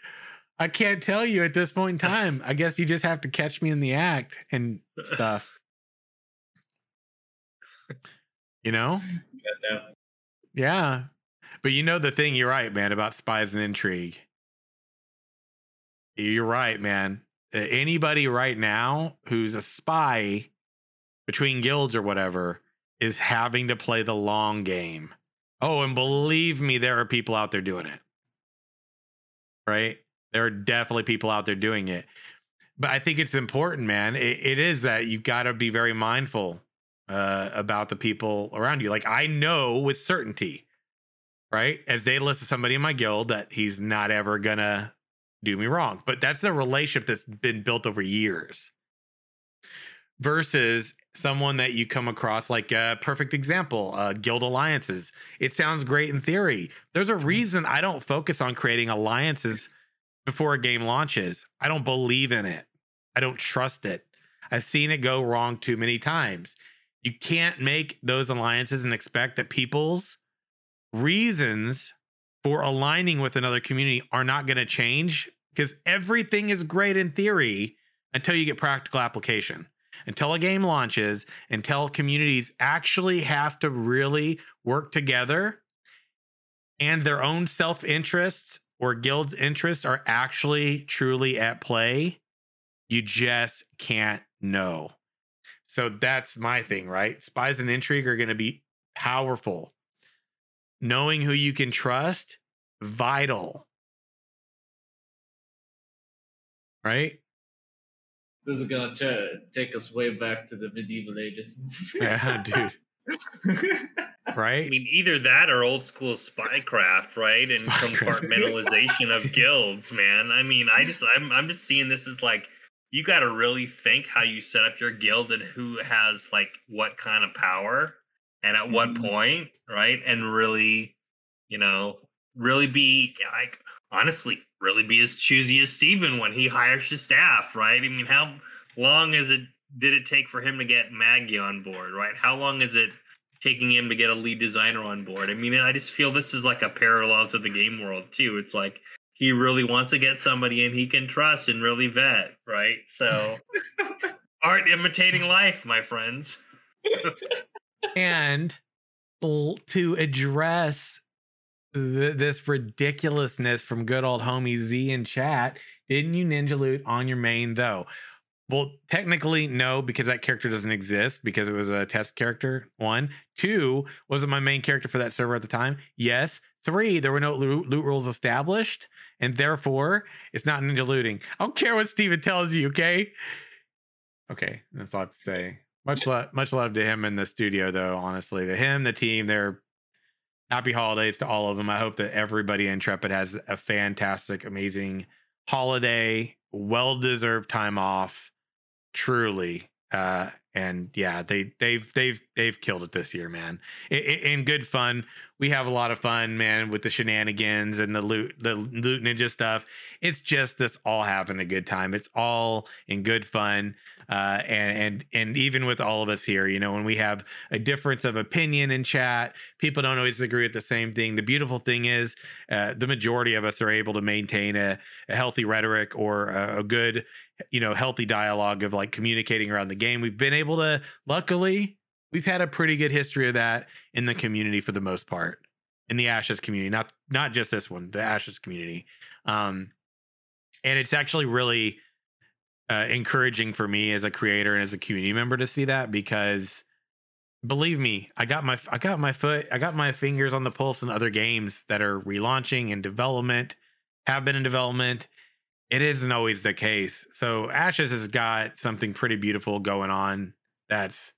Speaker 1: I can't tell you at this point in time. I guess you just have to catch me in the act and stuff. You know?
Speaker 2: Yeah,
Speaker 1: Yeah. But you know the thing, you're right, man, about spies and intrigue. You're right, man. Anybody right now who's a spy between guilds or whatever is having to play the long game. Oh, and believe me, there are people out there doing it. Right? There are definitely people out there doing it. But I think it's important, man. It, it is that you've got to be very mindful uh, about the people around you. Like I know with certainty, right? As they list to somebody in my guild that he's not ever gonna do me wrong. But that's a relationship that's been built over years. Versus someone that you come across, like a perfect example, uh, guild alliances. It sounds great in theory. There's a reason I don't focus on creating alliances before a game launches. I don't believe in it. I don't trust it. I've seen it go wrong too many times. You can't make those alliances and expect that people's reasons for aligning with another community are not going to change because everything is great in theory until you get practical application. Until a game launches, until communities actually have to really work together and their own self interests or guild's interests are actually truly at play, you just can't know. So that's my thing, right? Spies and intrigue are going to be powerful. Knowing who you can trust, vital. Right?
Speaker 2: This is gonna take us way back to the medieval ages.
Speaker 1: Yeah, dude.
Speaker 3: I mean, either that or old school spycraft, right? And compartmentalization of guilds, man. I mean, I just I'm I'm just seeing this as like you got to really think how you set up your guild and who has like what kind of power and at what
Speaker 2: Mhm.
Speaker 3: point, right? And really, you know, really be like honestly, really be as choosy as Steven when he hires his staff, right? I mean, how long is it did it take for him to get Maggie on board, right? How long is it taking him to get a lead designer on board? I mean, I just feel this is like a parallel to the game world too. It's like he really wants to get somebody and he can trust and really vet, right? So art imitating life, my friends.
Speaker 1: and to address th- this ridiculousness from good old homie Z in chat, didn't you ninja loot on your main though? Well, technically, no, because that character doesn't exist because it was a test character. One, two, was it my main character for that server at the time? Yes. Three, there were no loot, loot rules established, and therefore it's not ninja looting. I don't care what Steven tells you, okay? Okay, that's all I have to say. Much love, much love to him in the studio, though. Honestly, to him, the team, they're happy holidays to all of them. I hope that everybody in Intrepid has a fantastic, amazing holiday, well deserved time off. Truly, uh, and yeah, they they've they've they've killed it this year, man. In good fun, we have a lot of fun, man, with the shenanigans and the loot, the loot ninja stuff. It's just this all having a good time. It's all in good fun uh, and and and even with all of us here, you know, when we have a difference of opinion in chat, people don't always agree with the same thing. The beautiful thing is, uh, the majority of us are able to maintain a, a healthy rhetoric or a, a good, you know, healthy dialogue of like communicating around the game. We've been able to, luckily, we've had a pretty good history of that in the community for the most part, in the Ashes community, not not just this one, the Ashes community. Um, and it's actually really uh, encouraging for me as a creator and as a community member to see that because believe me i got my i got my foot i got my fingers on the pulse in other games that are relaunching and development have been in development it isn't always the case. So ashes has got something pretty beautiful going on that's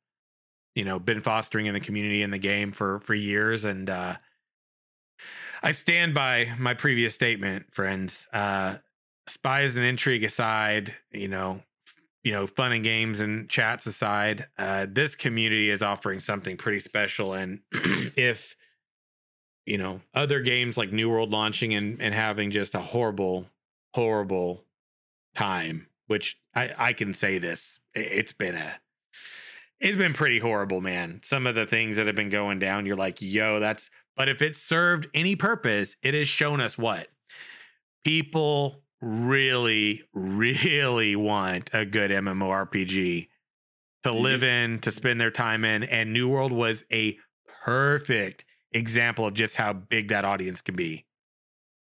Speaker 1: you know been fostering in the community in the game for for years. And uh i stand by my previous statement friends. Uh spies and intrigue aside, you know, you know, fun and games and chats aside, uh, this community is offering something pretty special. And if you know other games like New World launching and and having just a horrible, horrible time, which I I can say this, it's been a it's been pretty horrible, man. Some of the things that have been going down, you're like, yo, that's. But if it served any purpose, it has shown us what people really, really want a good MMORPG to live mm-hmm. in, to spend their time in. And New World was a perfect example of just how big that audience can be.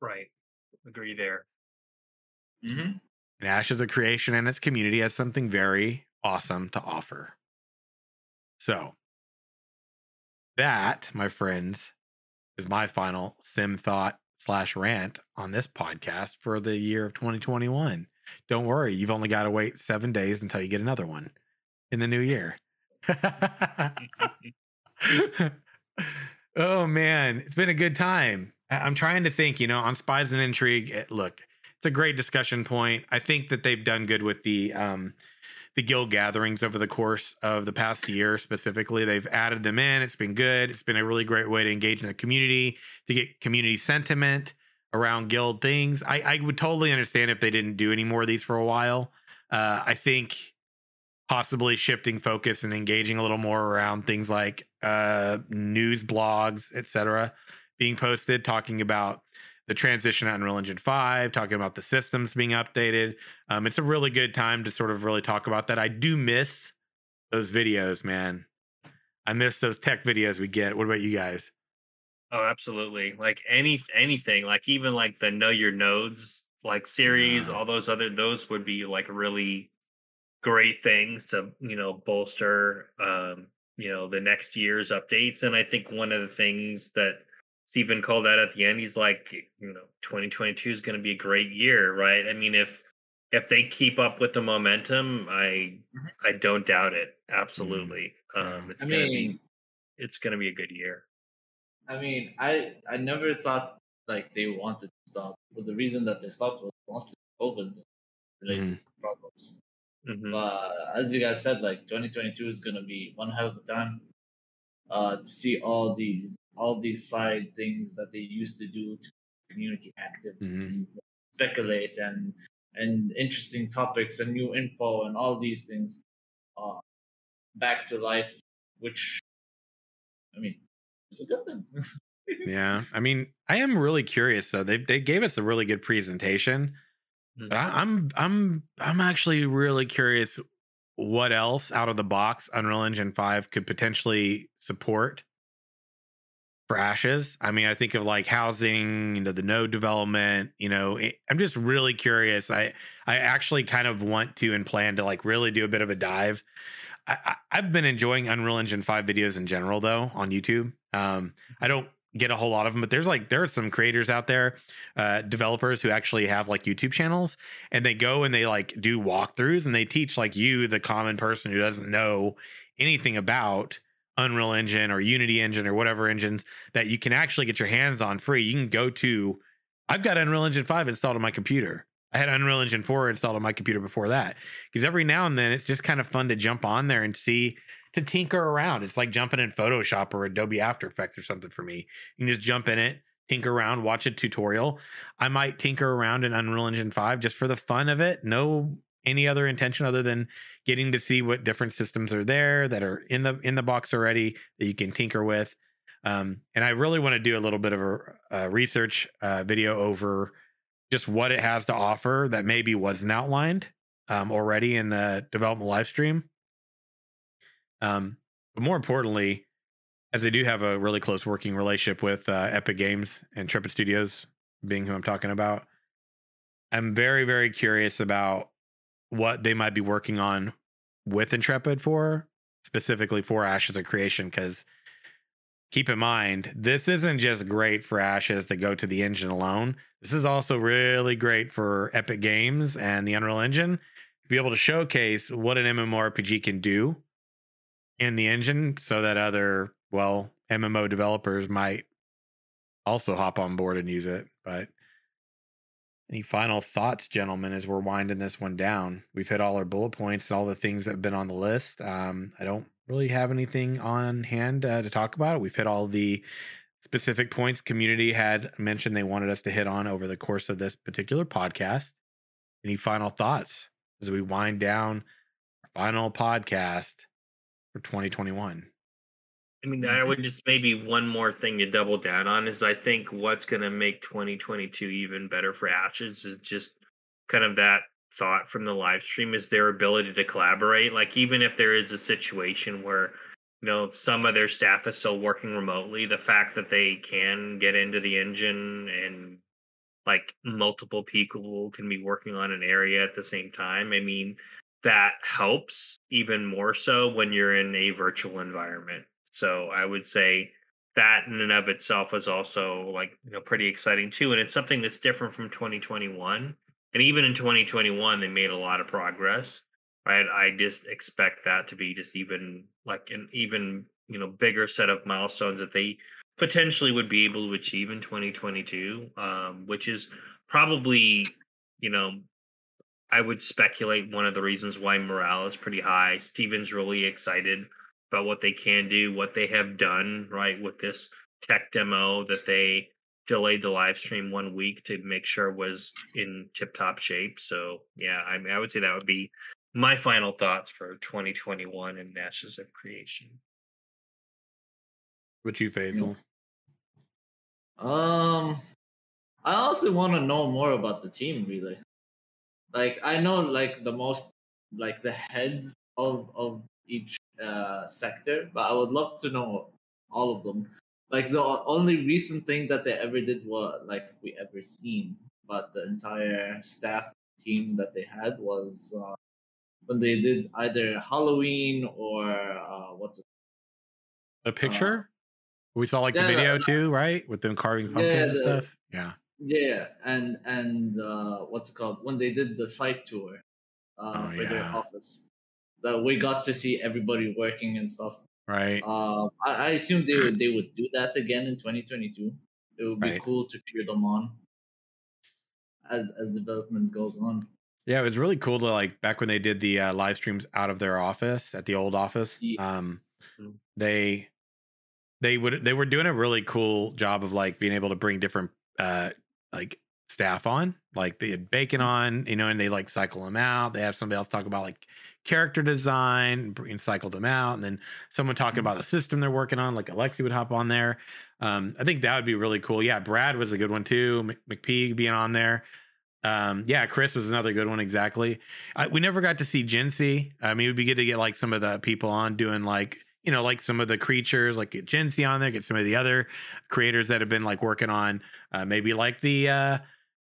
Speaker 3: Right. Agree there.
Speaker 2: Hmm
Speaker 1: And Ashes of Creation and its community has something very awesome to offer. So, that, my friends, is my final sim thought slash rant on this podcast for the year of 2021. Don't worry, you've only got to wait seven days until you get another one in the new year. oh man, it's been a good time. I'm trying to think, you know, on spies and intrigue. eh, Look, it's a great discussion point. I think that they've done good with the um the guild gatherings over the course of the past year specifically. They've added them in. It's been good. It's been a really great way to engage in the community, to get community sentiment around guild things. I, I would totally understand if they didn't do any more of these for a while. Uh, I think possibly shifting focus and engaging a little more around things like uh, news blogs, etc., being posted, talking about the transition to Unreal Engine 5, talking about the systems being updated. Um, it's a really good time to sort of really talk about that. I do miss those videos, man. I miss those tech videos we get. What about you guys?
Speaker 3: Oh, absolutely. Like any anything, like even like the Know Your Nodes like series, all those other those would be like really great things to, you know, bolster um, you know, the next year's updates. And I think one of the things that Steven called that at the end, he's like, you know, 2022 is gonna be a great year, right? I mean, if if they keep up with the momentum, I
Speaker 2: Mhm.
Speaker 3: I don't doubt it. Absolutely.
Speaker 1: Yeah.
Speaker 3: Um it's
Speaker 2: I
Speaker 3: gonna
Speaker 2: mean,
Speaker 3: be it's gonna be a good year.
Speaker 2: I mean, I I never thought like they wanted to stop, but the reason that they stopped was mostly COVID related problems.
Speaker 3: Mhm.
Speaker 2: But as you guys said, like 2022 is gonna be one hell of a time uh, to see all these all these side things that they used to do to community active,
Speaker 1: Mhm.
Speaker 2: and speculate and and interesting topics and new info and all these things uh, back to life, which I mean, it's a good thing.
Speaker 1: Yeah, I mean, I am really curious though. They they gave us a really good presentation, but I, I'm I'm I'm actually really curious what else out of the box Unreal Engine Five could potentially support Ashes. I mean, I think of like housing, you know, the node development. You know, I'm just really curious. I I actually kind of want to and plan to like really do a bit of a dive. I, I've been enjoying Unreal Engine Five videos in general though on YouTube. Um, I don't get a whole lot of them, but there's like there are some creators out there, uh, developers who actually have like YouTube channels, and they go and they like do walkthroughs and they teach like you, the common person who doesn't know anything about Unreal Engine or Unity Engine or whatever engines that you can actually get your hands on free. You can go to. I've got Unreal Engine five installed on my computer. I had Unreal Engine 4 installed on my computer before that. Because every now and then it's just kind of fun to jump on there and see to tinker around. It's like jumping in Photoshop or Adobe After Effects or something for me. You can just jump in it, tinker around, watch a tutorial. I might tinker around in Unreal Engine 5 just for the fun of it. No any other intention other than getting to see what different systems are there that are in the in the box already that you can tinker with. Um, and I really want to do a little bit of a, a research uh, video over just what it has to offer that maybe wasn't outlined um, already in the development live stream. Um, but more importantly, as I do have a really close working relationship with uh, Epic Games and Intrepid Studios, being who I'm talking about, I'm very, very curious about what they might be working on with Intrepid for, specifically for Ashes of Creation, because keep in mind, this isn't just great for Ashes to go to the engine alone. This is also really great for Epic Games and the Unreal Engine to be able to showcase what an MMORPG can do in the engine so that other, well, MMO developers might also hop on board and use it. But Any final thoughts, gentlemen, as we're winding this one down? We've hit all our bullet points and all the things that have been on the list. Um, I don't really have anything on hand uh, to talk about. We've hit all the specific points community had mentioned they wanted us to hit on over the course of this particular podcast. Any final thoughts as we wind down our final podcast for 2021?
Speaker 3: I mean, I would mm-hmm. just maybe one more thing to double down on is I think what's going to make 2022 even better for Ashes is just kind of that thought from the live stream is their ability to collaborate. Like, even if there is a situation where, you know, some of their staff is still working remotely, the fact that they can get into the engine and like multiple people can be working on an area at the same time. I mean, that helps even more so when you're in a virtual environment so I would say that in and of itself is also like you know pretty exciting too, and it's something that's different from 2021. And even in 2021, they made a lot of progress. Right, I just expect that to be just even like an even you know bigger set of milestones that they potentially would be able to achieve in 2022, um, which is probably you know I would speculate one of the reasons why morale is pretty high. Steven's really excited about what they can do, what they have done, right, with this tech demo that they delayed the live stream one week to make sure was in tip top shape. So yeah, I mean, I would say that would be my final thoughts for 2021 and Ashes of Creation.
Speaker 1: What you, Faisal?
Speaker 2: Um, I honestly want to know more about the team. Really, like I know like the most like the heads of of each uh, sector, but I would love to know all of them. Like the only recent thing that they ever did was like we ever seen, but the entire staff team that they had was uh, when they did either Halloween or uh, what's it?
Speaker 1: The picture. Uh, we saw like yeah, the video too, right? With them carving pumpkins yeah, the, and stuff. Yeah.
Speaker 2: Yeah, and and uh, what's it called? When they did the site tour uh, oh, for yeah. their office that we got to see everybody working and stuff.
Speaker 1: Right.
Speaker 2: Uh, I, I assume they would they would do that again in 2022. It would be right. cool to cheer them on as as development goes on.
Speaker 1: Yeah, it was really cool to like back when they did the uh, live streams out of their office at the old office. Yeah. Um, they they would they were doing a really cool job of like being able to bring different uh like staff on. Like they had Bacon on, you know, and they like cycle them out. They have somebody else talk about like character design and cycle them out. And then someone talking mm-hmm. about the system they're working on, like Alexi would hop on there. Um, I think that would be really cool. Yeah, Brad was a good one too. McPeak being on there. Um, yeah, Chris was another good one. Exactly. I, we never got to see Jinsey. I mean, it would be good to get like some of the people on doing like you know, like some of the creatures, like get Jinsey on there, get some of the other creators that have been like working on uh, maybe like the uh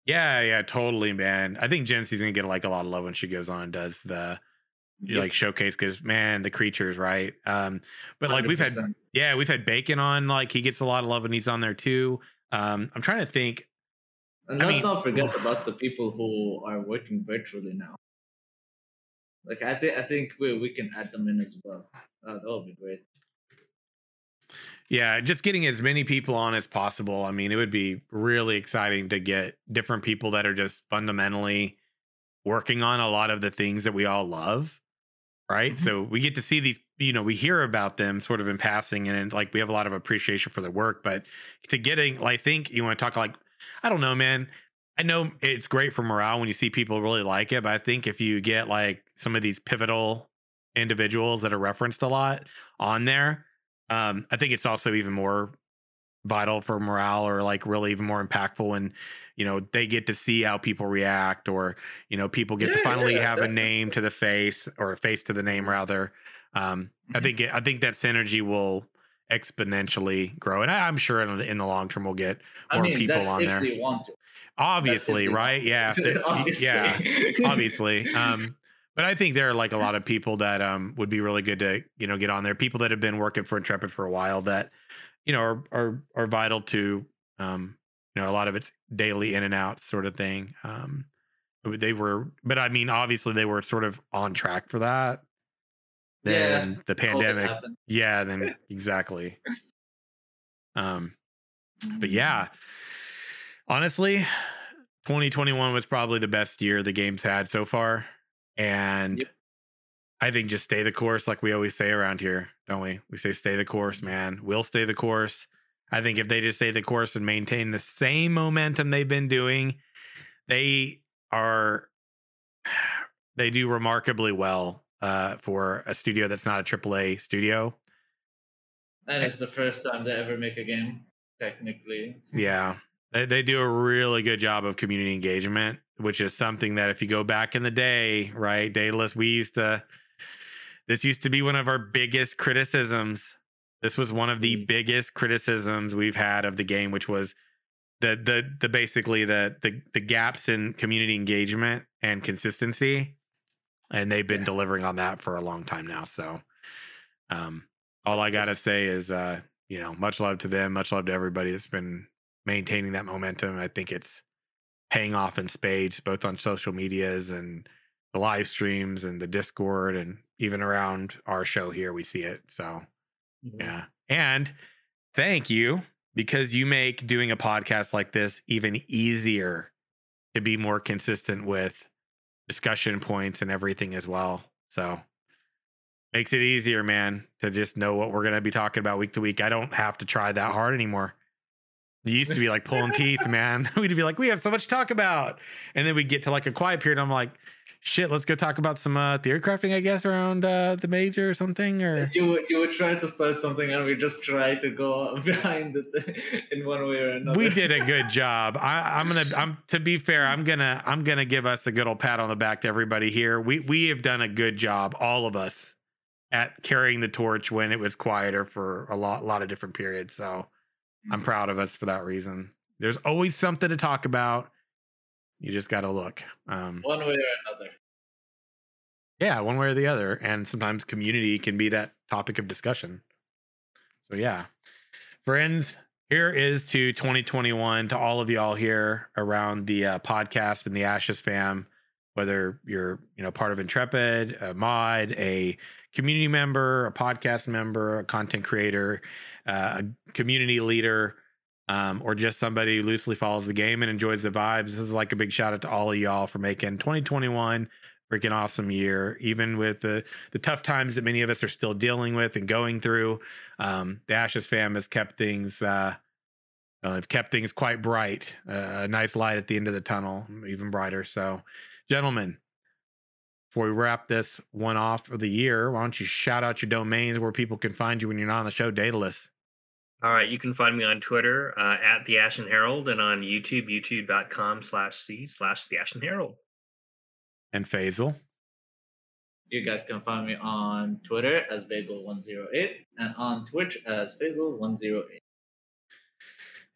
Speaker 1: yeah, yeah, totally, man. I think Jinsey's gonna get like a lot of love when she goes on and does the yeah. like showcase because man, the creatures, right? Um, but like we have had yeah, we've had Bacon on, like he gets a lot of love and he's on there too. Um, I'm trying to think.
Speaker 2: And let's mean, not forget about the people who are working virtually now. Like I think I think we we can add them in as well. Uh, that would be great.
Speaker 1: Yeah, just getting as many people on as possible. I mean, it would be really exciting to get different people that are just fundamentally working on a lot of the things that we all love. Right. Mm-hmm. So we get to see these, you know, we hear about them sort of in passing and like we have a lot of appreciation for their work. But to getting, I think you want to talk like, I don't know, man. I know it's great for morale when you see people really like it, but I think if you get like some of these pivotal individuals that are referenced a lot on there, um, I think it's also even more vital for morale or like really even more impactful when you know they get to see how people react or you know people get yeah, to finally yeah, have definitely. a name to the face or a face to the name rather um mm-hmm. i think it, i think that synergy will exponentially grow and I, am sure in, in, the long term we'll get more I mean, people on there obviously right yeah obviously. yeah obviously um but I think there are like a lot of people that um would be really good to you know get on there. People that have been working for Intrepid for a while that you know are are are vital to um you know a lot of it's daily in and out sort of thing. Um, they were, but I mean, obviously they were sort of on track for that. Then yeah, the pandemic, yeah, then exactly. Um, but yeah, honestly, 2021 was probably the best year the game's had so far. And
Speaker 2: Yep.
Speaker 1: I think just stay the course, like we always say around here, don't we? We say stay the course, man. We'll stay the course. I think if they just stay the course and maintain the same momentum they've been doing, they are they do remarkably well uh, for a studio that's not a AAA studio.
Speaker 2: And it's the first time they ever make a game, technically.
Speaker 1: Yeah. They, they do a really good job of community engagement, which is something that if you go back in the day, right, Daedalus, we used to, this used to be one of our biggest criticisms. This was one of the
Speaker 2: Mm.
Speaker 1: biggest criticisms we've had of the game, which was the the the basically the the the gaps in community engagement and consistency. And they've been
Speaker 2: Yeah.
Speaker 1: delivering on that for a long time now. So um all I gotta say is uh, you know, much love to them, much love to everybody that's been maintaining that momentum. I think it's paying off in spades, both on social medias and the live streams and the Discord and even around our show here, we see it. So
Speaker 3: Mhm.
Speaker 1: yeah. And thank you because you make doing a podcast like this even easier to be more consistent with discussion points and everything as well. So makes it easier, man, to just know what we're going to be talking about week to week. I don't have to try that hard anymore. Used to be like pulling teeth, man. We'd be like, we have so much to talk about. And then we get to like a quiet period. I'm like, shit, let's go talk about some uh, theory crafting, I guess, around uh, the major or something. Or
Speaker 2: You would you would try to start something and we just try to go behind it in one way or another.
Speaker 1: we did a good job. I, I'm gonna. I'm to be fair. I'm gonna. I'm gonna give us a good old pat on the back to everybody here. We we have done a good job, all of us, at carrying the torch when it was quieter for a lot lot of different periods. So I'm proud of us for that reason. There's always something to talk about. You just got to look. Um,
Speaker 2: one way or another.
Speaker 1: yeah, one way or the other. And sometimes community can be that topic of discussion. So, yeah. Friends, here is to 2021 to all of y'all here around the uh, podcast and the Ashes fam, whether you're, you know, part of Intrepid, a mod, a community member, a podcast member, a content creator, uh, a community leader, um, or just somebody who loosely follows the game and enjoys the vibes. This is like a big shout out to all of y'all for making 2021 freaking awesome year, even with the the tough times that many of us are still dealing with and going through. Um, the Ashes fam has kept things uh, have kept things quite bright. Uh, a nice light at the end of the tunnel, even brighter. So, gentlemen, before we wrap this one off of the year, why don't you shout out your domains where people can find you when you're not on the show, Daedalus?
Speaker 3: All right, you can find me on Twitter uh, at the Ashen Herald and on YouTube, youtube.com slash c slash the Ashen Herald.
Speaker 1: and Faisal.
Speaker 2: You guys can find me on Twitter as Bagel108 and on Twitch as Faisal108.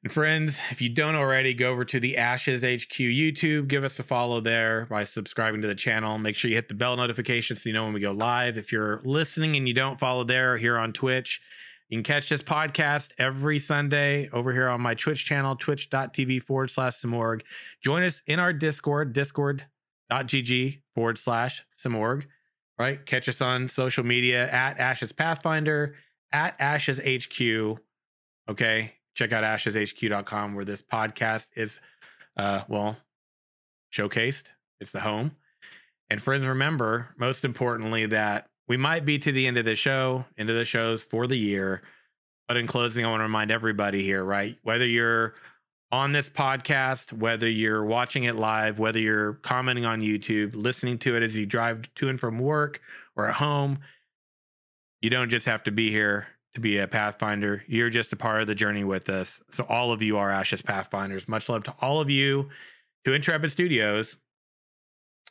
Speaker 1: And friends, if you don't already, go over to the Ashes HQ YouTube. Give us a follow there by subscribing to the channel. Make sure you hit the bell notification so you know when we go live. If you're listening and you don't follow there here on Twitch, you can catch this podcast every Sunday over here on my Twitch channel, twitch.tv forward slash Simorg. Join us in our Discord, discord.gg forward slash Simorg. Right? Catch us on social media at Ashes Pathfinder, at Ashes HQ. Okay check out asheshq.com where this podcast is uh well showcased. It's the home. And friends remember most importantly that we might be to the end of the show end of the shows for the year but in closing i want to remind everybody here right whether you're on this podcast whether you're watching it live whether you're commenting on youtube listening to it as you drive to and from work or at home you don't just have to be here to be a Pathfinder. You're just a part of the journey with us. So all of you are Ashes Pathfinders. Much love to all of you, to Intrepid Studios.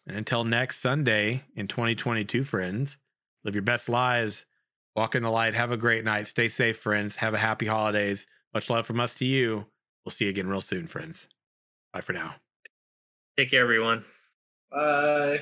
Speaker 1: And until next Sunday in 2022, friends, live your best lives. Walk in the light. Have a great night. Stay safe, friends. Have a happy holidays. Much love from us to you. We'll see you again real soon, friends. Bye for now.
Speaker 3: Take care, everyone.
Speaker 2: Bye.